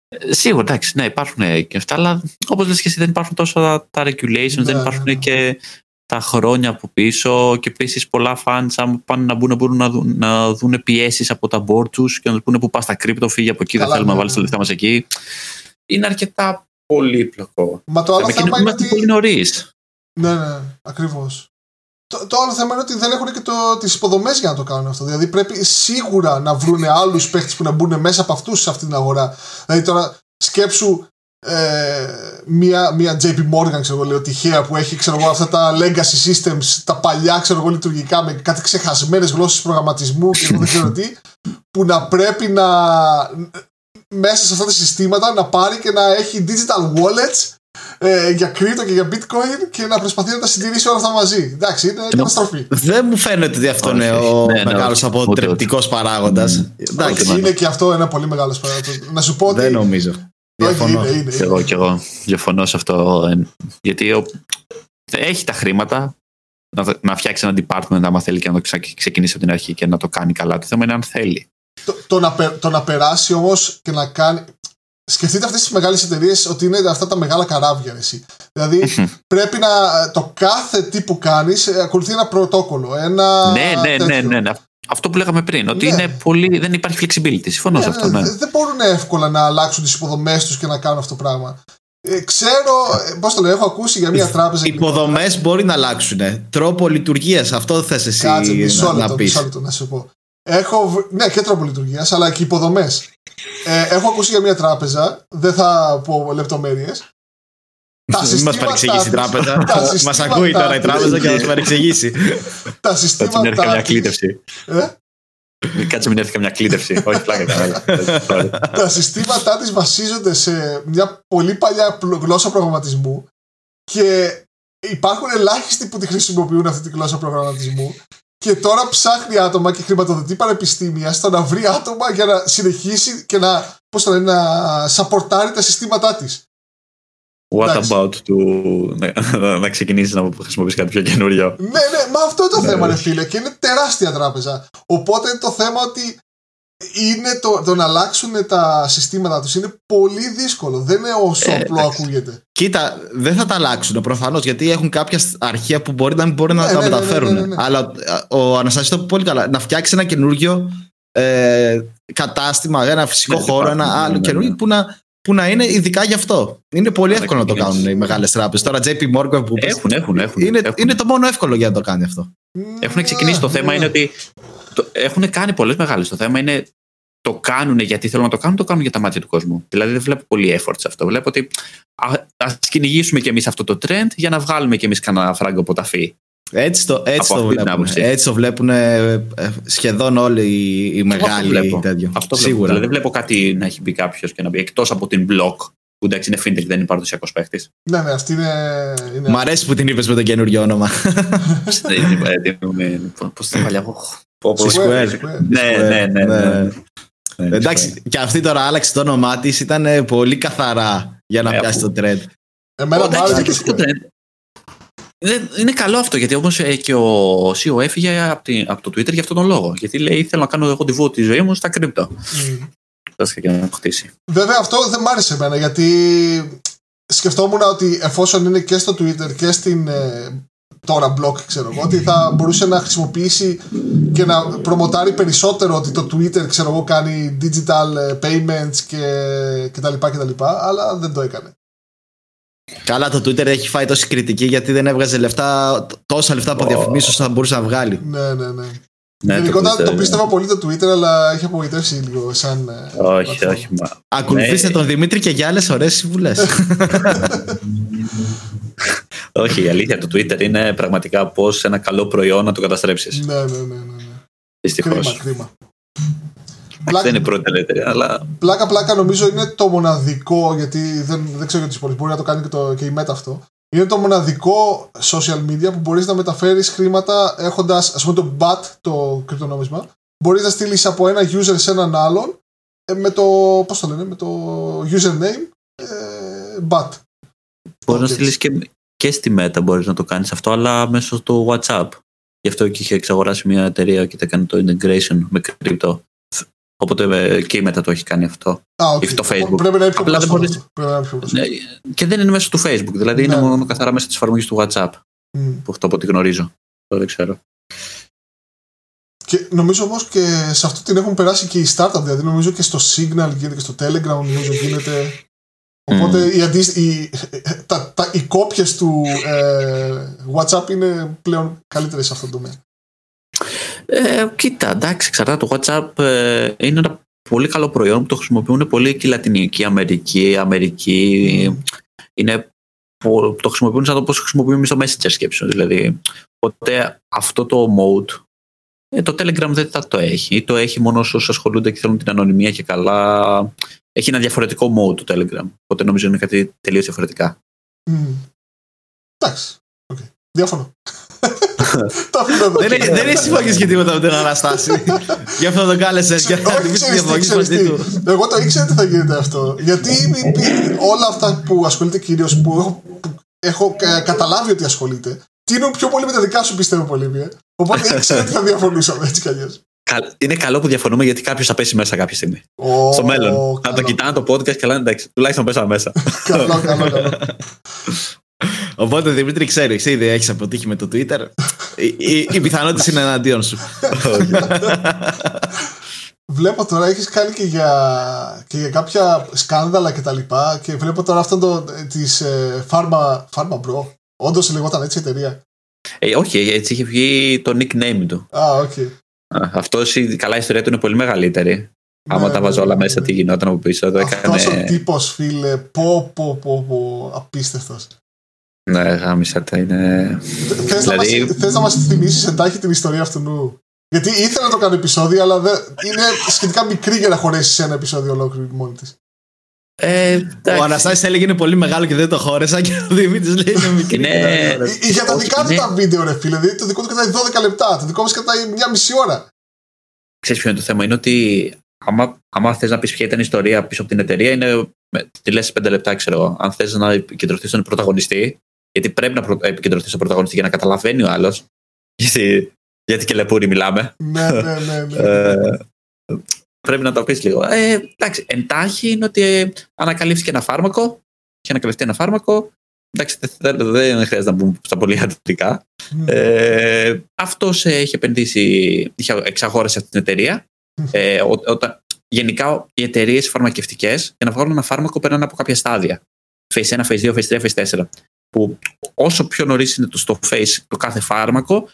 Ε, Σίγουρα, εντάξει, ναι, υπάρχουν ε, και αυτά, αλλά όπως λες και εσύ, δεν υπάρχουν τόσο τα, τα regulations, Ναι, δεν ναι, υπάρχουν ναι. και τα χρόνια από πίσω. Και επίσης πολλά fans, αν πάνε να μπουν, μπορούν να δουν, να δουν πιέσεις από τα board τους και να τους πούνε που πας στα κρύπτο, φύγει από εκεί, δεν Καλά, θέλουμε ναι, να βάλεις τα ναι. λεφτά μας εκεί. Είναι αρκετά πολύπλοκο. Μα το άλλο Με θέμα εκείνο είναι είμαστε ότι. πολύ νωρίς. Ναι, ναι, ακριβώς. Το, το άλλο θέμα είναι ότι δεν έχουν και το, τις υποδομές για να το κάνουν αυτό. Δηλαδή πρέπει σίγουρα να βρουν άλλους παίχτες που να μπουν μέσα από αυτούς σε αυτή την αγορά. Δηλαδή τώρα σκέψου ε, μία, μία JP Morgan, ξέρω εγώ, λέω τυχαία, που έχει ξέρω εγώ, αυτά τα legacy systems, τα παλιά ξέρω εγώ, λειτουργικά με κάτι ξεχασμένες γλώσσες προγραμματισμού και εγώ δεν ξέρω τι, που να πρέπει να μέσα σε αυτά τα συστήματα να πάρει και να έχει digital wallets ε, για crypto και για bitcoin και να προσπαθεί να τα συντηρήσει όλα αυτά μαζί. Εντάξει, είναι καταστροφή. Δεν μου φαίνεται ότι αυτό Όχι, είναι όχι. ο Ναι, ναι, μεγάλος όχι. αποτρεπτικός παράγοντας. Εντάξει, Όχι, είναι και αυτό ένα πολύ μεγάλο παράδειγμα. Να σου πω ότι. δεν νομίζω. Όχι, Διαφωνώ. είναι, είναι, Κι εγώ, κι εγώ διαφωνώ σε αυτό. ε, Γιατί ο, έχει τα χρήματα να, να φτιάξει ένα department, άμα θέλει και να το ξα- ξεκινήσει από την αρχή και να το κάνει καλά. Το θέμα είναι αν θέλει. Το, το, να, πε- το να περάσει όμως και να κάνει. Σκεφτείτε αυτές τις μεγάλες εταιρείες ότι είναι αυτά τα μεγάλα καράβια. Εσύ. Δηλαδή πρέπει να. Το κάθε τι που κάνεις ακολουθεί ένα πρωτόκολλο. Ένα ναι, ναι, ναι, τέτοιο. ναι, ναι. Αυτό που λέγαμε πριν, ότι Ναι. είναι πολύ, δεν υπάρχει flexibility. Συμφωνώ Ναι, σε αυτό. ναι, Ναι. Δεν μπορούν εύκολα να αλλάξουν τις υποδομές τους και να κάνουν αυτό το πράγμα. Ε, ξέρω, πώς το λέω, έχω ακούσει για μια τράπεζα. Οι υποδομές μπορεί να αλλάξουν. Τρόπο λειτουργίας, αυτό θες εσύ Κάτσε μισό να, να λεπτό, πεις. μισό λεπτό να σου πω. Έχω, βρ- ναι, και τρόπο λειτουργίας, αλλά και υποδομές. Ε, έχω ακούσει για μια τράπεζα, δεν θα πω λεπτομέρειες. Μην μας παρεξηγήσει η τράπεζα. τα Μας συστήματά ακούει τώρα η της- τράπεζα και θα μας παρεξηγήσει. Τα Θα την έρθει καμιά συστήματά της, κλήτευση. ε, Κάτσε μην έρθει καμιά κλήτευση. Όχι, πλάκα κανένα. Τα συστήματά της βασίζονται σε μια πολύ παλιά γλώσσα προγραμματισμού και υπάρχουν ελάχιστοι που τη χρησιμοποιούν αυτή τη γλώσσα προγραμματισμού και τώρα ψάχνει άτομα και χρηματοδοτεί πανεπιστήμια στο να βρει άτομα για να συνεχίσει και να, πώς το λένε, να σαπορτάρει τα συστήματά της. What Εντάξει. about to... να, να ξεκινήσεις να χρησιμοποιήσει κάτι πιο καινούριο. Ναι, ναι, μα αυτό είναι το ναι. θέμα, ρε φίλε, και είναι τεράστια τράπεζα. Οπότε είναι το θέμα ότι είναι το, το να αλλάξουν τα συστήματα τους είναι πολύ δύσκολο. Δεν είναι όσο ε, απλό ακούγεται. Κοίτα, δεν θα τα αλλάξουν προφανώς γιατί έχουν κάποια αρχεία που μπορεί να μην μπορεί να ναι, τα ναι, ναι, μεταφέρουν. Ναι, Αλλά ο Αναστασίου το πολύ καλά. Να φτιάξει ένα καινούργιο ε, κατάστημα, ένα φυσικό χώρο, ένα άλλο καινούργιο που να που να είναι ειδικά γι' αυτό. Είναι πολύ εύκολο να το κάνουν οι μεγάλες τράπεζες. Τώρα, JP Morgan που. Έχουν, έχουν, έχουν, είναι, έχουν. είναι το μόνο εύκολο για να το κάνει αυτό. Έχουν ξεκινήσει. Το θέμα είναι ότι. Το, έχουν κάνει πολλές μεγάλες. Το θέμα είναι το κάνουν γιατί θέλουν να το κάνουν, το κάνουν για τα μάτια του κόσμου. Δηλαδή δεν βλέπω πολύ effort σε αυτό. Βλέπω ότι α κυνηγήσουμε κι εμείς αυτό το trend για να βγάλουμε κι εμείς κανένα φράγκο από τα φύ. Έτσι το, έτσι το βλέπουν. Έτσι το βλέπουν ε, σχεδόν όλοι οι, οι μεγάλοι τέτοιο. Αυτό Σίγουρα. Δηλαδή, δεν βλέπω κάτι να έχει μπει κάποιος και να μπει εκτός από την block που εντάξει είναι fintech, δεν είναι παραδοσιακός παίχτης. Ναι, ναι, αυτή είναι. είναι... Μ' αρέσει που την είπες με το καινούριο όνομα. Πώς την παλιά. Square. Ναι, ναι, ναι. ναι. Εντάξει, και αυτή τώρα άλλαξε το όνομά της, ήταν πολύ καθαρά για να πιάσει το trend. Εμένα μου άρεσε το trend. Είναι καλό αυτό γιατί όμω ε, και ο CEO έφυγε από, το Twitter για αυτόν τον λόγο. Γιατί λέει: Θέλω να κάνω εγώ τη βούτη τη ζωή μου στα κρύπτο. Mm. και να χτίσει. Βέβαια αυτό δεν μ' άρεσε εμένα γιατί σκεφτόμουν ότι εφόσον είναι και στο Twitter και στην ε, τώρα blog ξέρω εγώ ότι θα μπορούσε να χρησιμοποιήσει και να προμοτάρει περισσότερο ότι το Twitter ξέρω εγώ κάνει digital ε, payments και, και τα λοιπά και τα λοιπά αλλά δεν το έκανε. Καλά, το Twitter έχει φάει τόση κριτική γιατί δεν έβγαζε λεφτά, τόσα λεφτά από oh. διαφημίσεις όσο θα μπορούσε να βγάλει. Ναι, ναι, ναι. Ναι, Γενικότερα το, το πίστευα πολύ το Twitter, αλλά έχει απογοητεύσει λίγο σαν. Ε, όχι, όχι. Μα... Ακολουθήστε ναι. τον Δημήτρη και για άλλες ωραίες συμβουλές. όχι, η αλήθεια το Twitter είναι πραγματικά πώς ένα καλό προϊόν να το καταστρέψεις. Ναι, ναι, ναι. ναι. ναι. Δυστυχώς. Κρίμα, κρίμα. Πλάκα, δεν είναι πρώτη ελεύθερη, αλλά. Πλάκα, πλάκα νομίζω είναι το μοναδικό, γιατί δεν, δεν ξέρω για τι πόλει, μπορεί να το κάνει και, το, και η Meta αυτό. Είναι το μοναδικό social media που μπορείς να μεταφέρεις χρήματα έχοντας, ας πούμε, το BAT, το κρυπτονόμισμα. Μπορείς να στείλεις από ένα user σε έναν άλλον ε, με το. Πώς το λένε, με το username ε, BAT. Μπορείς να στείλεις και, και στη Meta μπορείς να το κάνεις αυτό, αλλά μέσω του WhatsApp. Γι' αυτό και είχε εξαγοράσει μια εταιρεία και τα κάνει το integration με κρυπτο. Οπότε ε, και η Meta το έχει κάνει αυτό. Α, okay. το Facebook. Πρέπει να είναι πιο δεν μπορείς... ναι, Και δεν είναι μέσω του Facebook. Δηλαδή ναι. είναι μόνο καθαρά μέσα της εφαρμογής του WhatsApp. Mm. Που αυτό από ό,τι γνωρίζω. Το δεν ξέρω. Και νομίζω όμως και σε αυτό την έχουν περάσει και οι startup. Δηλαδή νομίζω και στο Signal γίνεται και στο Telegram νομίζω γίνεται. Οπότε mm. οι, αντί, οι, τα, τα, οι κόπιες του ε, WhatsApp είναι πλέον καλύτερες σε αυτό το τομέα. Ε, κοίτα, εντάξει, εξαρτάται. Το WhatsApp ε, είναι ένα πολύ καλό προϊόν που το χρησιμοποιούν πολύ και η Λατινική Αμερική, Αμερική. Είναι, το χρησιμοποιούν σαν το πώς χρησιμοποιούμε στο Messenger σκέψη. Δηλαδή, οπότε αυτό το mode ε, το Telegram δεν θα το έχει. Ή το έχει μόνο όσους ασχολούνται και θέλουν την ανωνυμία και καλά. Έχει ένα διαφορετικό mode το Telegram. Οπότε νομίζω είναι κάτι τελείως διαφορετικά. Mm. Εντάξει. Okay. Διάφορο. Δεν είναι συμφωνεί και τίποτα με την Αναστάση. Γι' αυτό το κάλεσε για να την διαφωνεί μαζί του. Εγώ το ήξερα ότι θα γίνεται αυτό. Γιατί όλα αυτά που ασχολείται κυρίως που έχω καταλάβει ότι ασχολείται, τίνουν πιο πολύ με τα δικά σου πιστεύω πολύ. Οπότε ήξερα ότι θα διαφωνούσαμε έτσι κι αλλιώς. Είναι καλό που διαφωνούμε γιατί κάποιος θα πέσει μέσα κάποια στιγμή. Στο μέλλον. Θα το κοιτάνε το podcast και λένε εντάξει, τουλάχιστον πέσαμε μέσα. καλό, καλό, καλό. Οπότε Δημήτρη, ξέρει, εσύ ήδη έχεις αποτύχει με το Twitter. Οι πιθανότητε είναι εναντίον σου. Βλέπω τώρα έχεις κάνει και για, και για κάποια σκάνδαλα και τα λοιπά και βλέπω τώρα αυτό το, της ε, Pharma, Pharma Bro. Όντως λεγόταν έτσι η εταιρεία. Ε, όχι, έτσι είχε βγει το nickname του. Α, ok. Okay. Αυτός η καλά ιστορία του είναι πολύ μεγαλύτερη. Ναι, Άμα τα βάζω όλα ναι, μέσα, ναι. τι γινόταν από πίσω. Το Αυτός έκανε... ο τύπος, φίλε, πω, πω, πω, πω, απίστευτος. Ναι, γάμησέ τα είναι. Θες, δηλαδή... να μας, θες να μας θυμίσεις εντάχει την ιστορία αυτού νου. Γιατί ήθελα να το κάνω επεισόδιο, αλλά δεν... είναι σχετικά μικρή για να χωρέσει σε ένα επεισόδιο ολόκληρο μόνη της. Ε, ο Αναστάσης έλεγε είναι πολύ μεγάλο και δεν το χώреσα και ο Δημήτρης λέει είναι μικρή. Ναι. Για τα δικά του τα βίντεο, ρε φίλε. Δηλαδή το δικό του κρατάει 12 λεπτά, το δικό μας κρατάει μια μισή ώρα. Ξέρεις ποιο είναι το θέμα, είναι ότι άμα, άμα θες να πεις ποια ήταν η ιστορία πίσω από την εταιρεία, είναι. Τη λες 5 λεπτά, ξέρω εγώ. Αν θες να επικεντρωθείς στον πρωταγωνιστή, γιατί πρέπει να επικεντρωθείς στον πρωταγωνιστή για να καταλαβαίνει ο άλλος. Γιατί, γιατί και λεπούρι μιλάμε. Ναι, ναι, ναι. ναι. Ε, πρέπει να το πεις λίγο. Ε, εντάξει, εντάχει είναι ότι ε, ανακαλύφθηκε ένα φάρμακο. Είχε ανακαλυφθεί ένα φάρμακο. Εντάξει, δεν, δεν χρειάζεται να μπούμε στα πολύ ιατρικά. Ναι. Ε, Αυτός έχει επενδύσει, είχε εξαγόρασε αυτή την εταιρεία. Ε, ό, όταν, γενικά οι εταιρείες φαρμακευτικές για να βγάλουν ένα φάρμακο περνάνε από κάποια στάδια. Phase 1, Phase 2, Phase 3, Phase 4. Που όσο πιο νωρίς είναι το στο Phase το κάθε φάρμακο,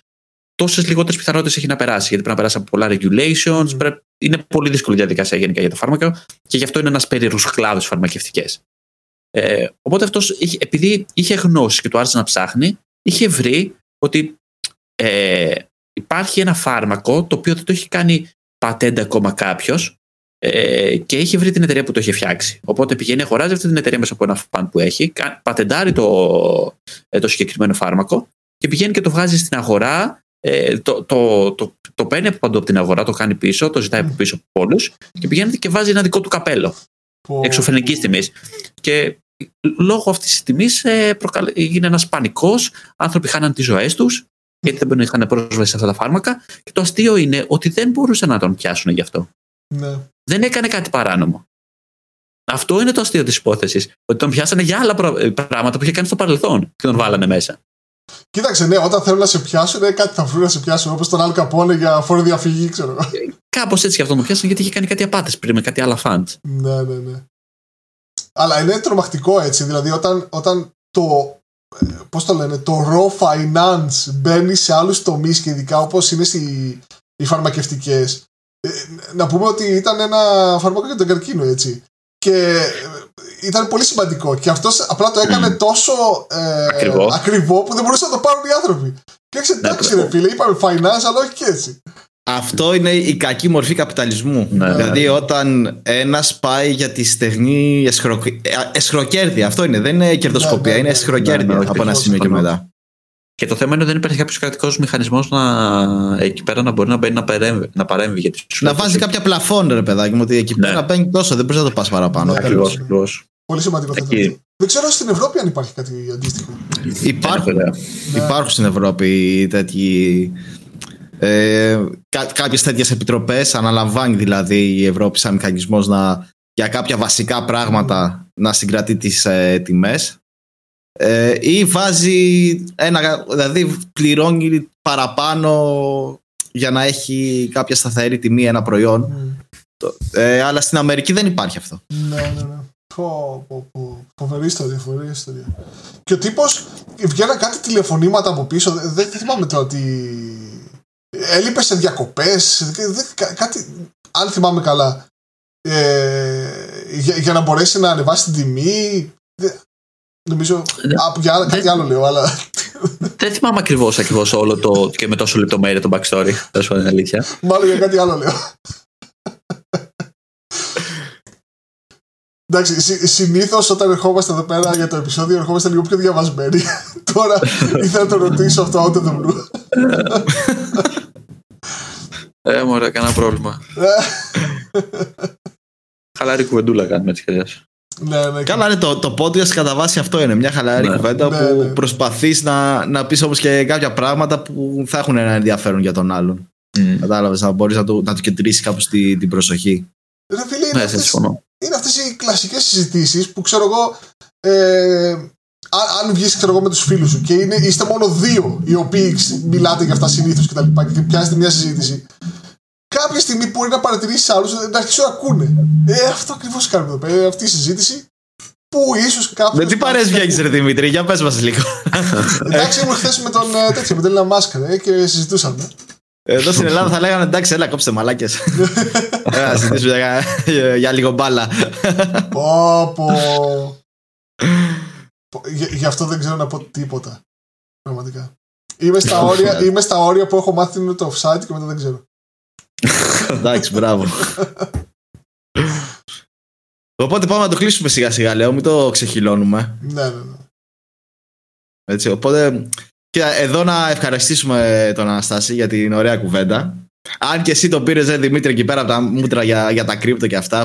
τόσες λιγότερες πιθανότητες έχει να περάσει. Γιατί πρέπει να περάσει από πολλά regulations. Mm. Πρέπει, είναι πολύ δύσκολη διαδικασία γενικά για το φάρμακο και γι' αυτό είναι ένας περίεργος κλάδος φαρμακευτικές. Ε, οπότε αυτός, επειδή είχε γνώση και του άρεσε να ψάχνει, είχε βρει ότι ε, υπάρχει ένα φάρμακο το οποίο δεν το έχει κάνει πατέντα ακόμα κάποιος ε, και έχει βρει την εταιρεία που το έχει φτιάξει. Οπότε πηγαίνει, αγοράζει αυτή την εταιρεία μέσα από ένα φαν που έχει, κα- πατεντάρει το, ε, το συγκεκριμένο φάρμακο και πηγαίνει και το βγάζει στην αγορά. Ε, το, το, το, το παίρνει από παντού από την αγορά, το κάνει πίσω, το ζητάει από πίσω από όλους και πηγαίνει και βάζει ένα δικό του καπέλο Πω- εξωφρενικής τιμής. Και λόγω αυτής της τιμής έγινε ένας πανικός. Άνθρωποι χάναν τις ζωές τους, γιατί δεν είχαν πρόσβαση σε αυτά τα φάρμακα. Και το αστείο είναι ότι δεν μπορούσαν να τον πιάσουν γι' αυτό. Ναι. Δεν έκανε κάτι παράνομο. Αυτό είναι το αστείο της υπόθεσης. Ότι τον πιάσανε για άλλα πρα- πράγματα που είχε κάνει στο παρελθόν και τον βάλανε μέσα. Κοίταξε, ναι, όταν θέλουν να σε πιάσουν, ε, κάτι θα βρουν να σε πιάσουν. Όπως τον Al Capone για φόρο διαφυγή, ξέρω εγώ. Κάπως έτσι και αυτόν τον πιάσανε γιατί είχε κάνει κάτι απάτες πριν με κάτι άλλα φαντ. Ναι, ναι, ναι. Αλλά είναι τρομακτικό έτσι. Δηλαδή, όταν, όταν το. ε, Πώς το λένε, το raw finance μπαίνει σε άλλους τομείς και ειδικά όπως είναι στη, οι φαρμακευτικές. Ε, να πούμε ότι ήταν ένα φάρμακο για τον καρκίνο, έτσι. Και ε, ήταν πολύ σημαντικό. Και αυτός απλά το έκανε τόσο ε, Ακριβό. ακριβό που δεν μπορούσαν να το πάρουν οι άνθρωποι. Και έξι εντάξει, Ναι, ρε φίλε, είπαμε finance, αλλά όχι και έτσι. Αυτό είναι η κακή μορφή καπιταλισμού. Ναι. δηλαδή, όταν ένας πάει για τη στεγνή εσχρο... ε, εσχροκέρδεια, αυτό είναι. Δεν είναι κερδοσκοπία, Ναι, ναι, είναι ναι. εσχροκέρδεια Ναι, ναι, από ένα ακριβώς, σημείο και ακριβώς. μετά. Και το θέμα είναι ότι δεν υπάρχει κάποιος κρατικός μηχανισμός να εκεί πέρα να μπορεί να μπαίνει να παρέμβει. Να, παρέμβει γιατί σου Να λέει βάζει ότι- κάποια πλαφόν, ρε παιδάκι μου, ότι εκεί Ναι. πέρα παίρνει τόσο, δεν μπορείς να το πας παραπάνω. Ναι, Ακριβώς, τέλος. ακριβώς. Πολύ σημαντικό θα Εκεί. ήταν. Δεν ξέρω στην Ευρώπη αν υπάρχει κάτι αντίστοιχο. Υπάρχουν, Ναι, Ναι. υπάρχουν στην Ευρώπη τέτοιοι. Ε, κά, κάποιες τέτοιες επιτροπές αναλαμβάνει δηλαδή η Ευρώπη σαν μηχανισμός να, για κάποια βασικά πράγματα να συγκρατεί τις ε, τιμές ε, ή βάζει ένα, δηλαδή πληρώνει παραπάνω για να έχει κάποια σταθερή τιμή ένα προϊόν Μμ. ε, αλλά στην Αμερική δεν υπάρχει αυτό Ναι, ναι, ναι. Πω, πω, πω. Φοβερή ιστορία, φοβερή ιστορία. Και ο τύπος βγαίναν κάτι τηλεφωνήματα από πίσω. Δεν, δεν θυμάμαι τώρα τι. Έλειπε σε διακοπές. Κάτι. Αν θυμάμαι καλά. Ε, για, για να μπορέσει να ανεβάσει την τιμή. Δεν- νομίζω. Ναι. Α, για άλλα- κάτι άλλο λέω, αλλά. Δεν θυμάμαι ακριβώς ακριβώς όλο το και με τόσο λεπτομέρεια το backstory. Τέλος πάντων, είναι αλήθεια. Μάλλον για κάτι άλλο λέω. Εντάξει, συ, συνήθως όταν ερχόμαστε εδώ πέρα για το επεισόδιο, ερχόμαστε λίγο πιο διαβασμένοι. Τώρα ήθελα να το ρωτήσω αυτό out of the blue. Ε, μωρέ, κανένα πρόβλημα. Χαλαρή κουβεντούλα κάνουμε έτσι κι αλλιώς. Ναι, ναι. Καλά, ναι, το, το podcast κατά βάση αυτό είναι. Μια χαλαρή Ναι. κουβέντα Ναι, που ναι. προσπαθείς να, να πεις όμως και κάποια πράγματα που θα έχουν ένα ενδιαφέρον για τον άλλον. Μμ. Κατάλαβες, να μπορείς να, του, να του κεντρήσεις κάπως τη, την προσοχή. Ρε φίλε, είναι Ναι, σε αυτές, συμφωνώ. είναι αυτές οι κλασικές συζητήσεις που ξέρω εγώ ε, αν, αν βγεις ξέρω εγώ με τους φίλους σου και είναι, είστε μόνο δύο οι οποίοι ξ- μιλάτε για αυτά συνήθως και τα λοιπά και πιάσετε μια συζήτηση κάποια στιγμή μπορεί να παρατηρήσεις άλλους να αρχίσουν να ακούνε ε, αυτό ακριβώς κάνουμε εδώ πέρα ε, αυτή η συζήτηση που ίσως κάποιος Με τι παρέες βγαίνεις ρε Δημήτρη, για πες μας λίγο. εντάξει ήμουν χθες με τον ε, τέτοιο με τον Elon Musk ρε, και συζητούσαμε Εδώ στην Ελλάδα θα λέγανε εντάξει, έλα κόψτε μαλάκες. Έλα, να συζητήσουμε για, για, για λίγο μπάλα. πω πω Πω, Γι' γι' αυτό δεν ξέρω να πω τίποτα πραγματικά Είμαι στα, όρια, είμαι στα όρια που έχω μάθει είναι το offside και μετά δεν ξέρω. Εντάξει, μπράβο. Οπότε πάμε να το κλείσουμε σιγά σιγά, λέω, μην το ξεχυλώνουμε. Ναι, ναι, ναι. Έτσι, οπότε, και εδώ να ευχαριστήσουμε τον Αναστάση για την ωραία κουβέντα. Αν και εσύ το πήρες, Δημήτρη, εκεί πέρα από τα μούτρα για, για τα κρύπτο και αυτά,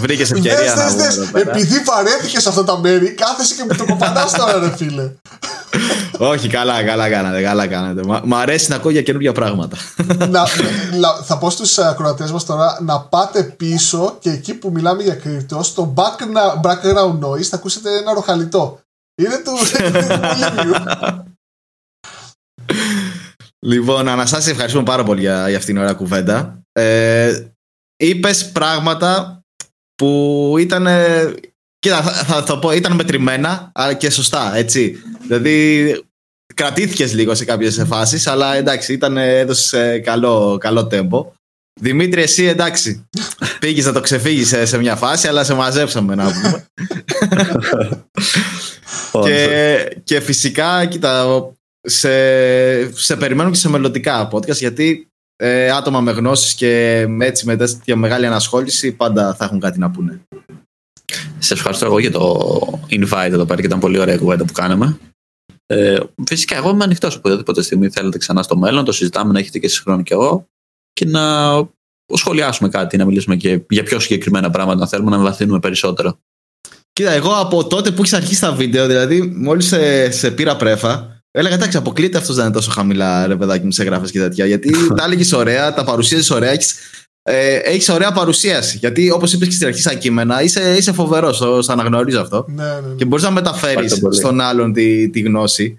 βρήκες ευκαιρία. Δες, δες, δες. Επειδή βαρέθηκες σε αυτά τα μέρη, κάθεσαι και με το κοπανάς τώρα, ρε φίλε. Όχι, καλά, καλά κάνατε. Καλά κάνατε. Μ' αρέσει να ακούω για καινούργια πράγματα. να, να, θα πω στους ακροατές μας τώρα να πάτε πίσω και εκεί που μιλάμε για κρύπτο, στο background noise θα ακούσετε ένα ροχαλιτό. Είναι του Λοιπόν, Αναστάση, ευχαριστούμε πάρα πολύ για, για αυτήν την ωραία κουβέντα. Ε, Είπες πράγματα που ήταν. Κοίτα, θα, θα, πω, ήταν μετρημένα αλλά και σωστά, έτσι. Δηλαδή, κρατήθηκες λίγο σε κάποιες φάσεις, αλλά εντάξει, ήταν, έδωσε καλό, καλό τέμπο. Δημήτρη, εσύ εντάξει. Πήγες να το ξεφύγεις σε, μια φάση, αλλά σε μαζέψαμε να πούμε. και, και φυσικά, κοίτα, σε, σε περιμένω και σε μελλοντικά podcast γιατί ε, άτομα με γνώσεις και έτσι με τέτοια μεγάλη ανασχόληση πάντα θα έχουν κάτι να πούνε. Σε ευχαριστώ εγώ για το invite εδώ πέρα και ήταν πολύ ωραία κουβέντα που κάναμε. Ε, φυσικά, εγώ είμαι ανοιχτός οποιαδήποτε στιγμή θέλετε ξανά στο μέλλον. Το συζητάμε να έχετε και συγχρόνω κι εγώ και να σχολιάσουμε κάτι, να μιλήσουμε και για πιο συγκεκριμένα πράγματα, να θέλουμε να βαθύνουμε περισσότερο. Κοίτα, εγώ από τότε που έχει αρχίσει τα βίντεο, δηλαδή μόλις σε, σε πήρα πρέφα, Έλεγα εντάξει, αποκλείται αυτός να είναι τόσο χαμηλά ρε παιδάκι μου σε γράφε και τέτοια. Γιατί τα έλεγες ωραία, τα παρουσίαζες ωραία, έχεις ε, έχεις ωραία παρουσίαση. Γιατί όπως είπες και στην αρχή, σαν κείμενα, είσαι, είσαι φοβερός, το αναγνωρίζω αυτό. Ναι, ναι, ναι. Και μπορείς να μεταφέρεις στον άλλον τη, τη γνώση.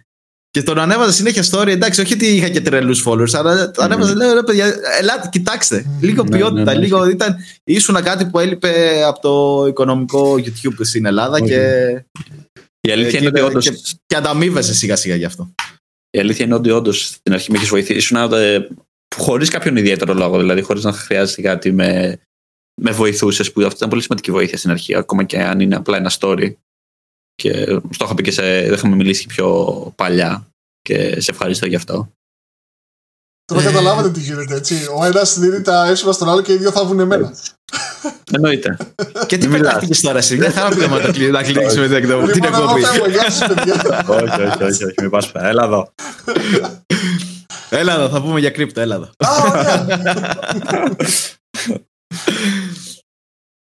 Και τον ανέβαζα συνέχεια story, εντάξει, όχι ότι είχα και τρελούς followers, αλλά το ανέβαζα, λέω ρε παιδιά, ελάτε, κοιτάξτε. Λίγο ναι, ποιότητα, ναι, λίγο ήταν. ήσουν κάτι που έλειπε από το οικονομικό YouTube στην Ελλάδα και η αλήθεια ε, είναι ότι όντω. Και, και ανταμείβεσαι σιγά σιγά γι' αυτό. Η αλήθεια είναι ότι όντως στην αρχή με έχεις βοηθήσει. Ήσουν ε, χωρίς κάποιον ιδιαίτερο λόγο, δηλαδή χωρίς να χρειάζεται κάτι με, με βοηθούσες. Που αυτό ήταν πολύ σημαντική βοήθεια στην αρχή, ακόμα και αν είναι απλά ένα story. Και στο είχα πει και σε. Δεν είχαμε μιλήσει πιο παλιά. Και σε ευχαριστώ γι' αυτό. Τώρα καταλάβατε τι γίνεται, έτσι. Ο ένας δίνει τα έσοδα στον άλλο και οι δύο θα βγουν εμένα. Εννοείται. Και τι πετάχτηκες τώρα εσύ, δεν θα να να κλείσουμε την εκπομπή. Την εκπομπή. Όχι, όχι, όχι, όχι, μην πας Έλα εδώ. Έλα εδώ, θα πούμε για κρύπτο, έλα εδώ.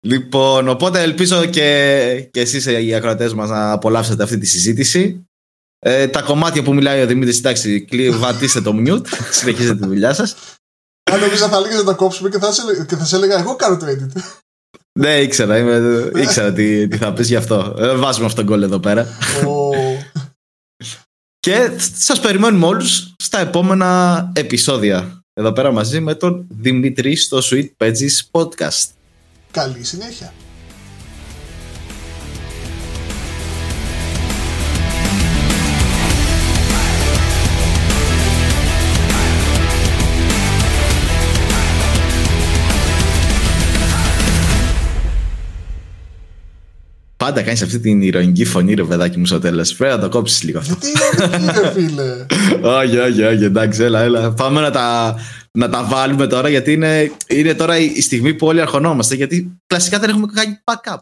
Λοιπόν, οπότε ελπίζω και, και εσείς οι ακροατές μας να απολαύσετε αυτή τη συζήτηση. Ε, τα κομμάτια που μιλάει ο Δημήτρης, εντάξει, βατίστε το mute, συνεχίζετε τη δουλειά σας. Αν νομίζω θα έλεγε να τα κόψουμε και θα, σε, και θα σε έλεγα εγώ κάνω το edit. Ναι, ήξερα, είμαι, ήξερα τι, τι θα πεις γι' αυτό. Ε, βάζουμε αυτόν τον κόλλ εδώ πέρα. και σας περιμένουμε όλους στα επόμενα επεισόδια. Εδώ πέρα μαζί με τον Δημήτρη στο Sweet Pages Podcast. Καλή συνέχεια. Πάντα κάνεις αυτή την ηρωνική φωνή, ρε παιδάκι μου, στο τέλος. Πρέπει να το κόψεις λίγο αυτό. Γιατί ηρωνική, ρε φίλε. όχι, όχι, όχι, εντάξει, έλα, έλα. Πάμε να τα, να τα βάλουμε τώρα, γιατί είναι, είναι τώρα η στιγμή που όλοι αρχονόμαστε. Γιατί κλασικά δεν έχουμε κάνει backup.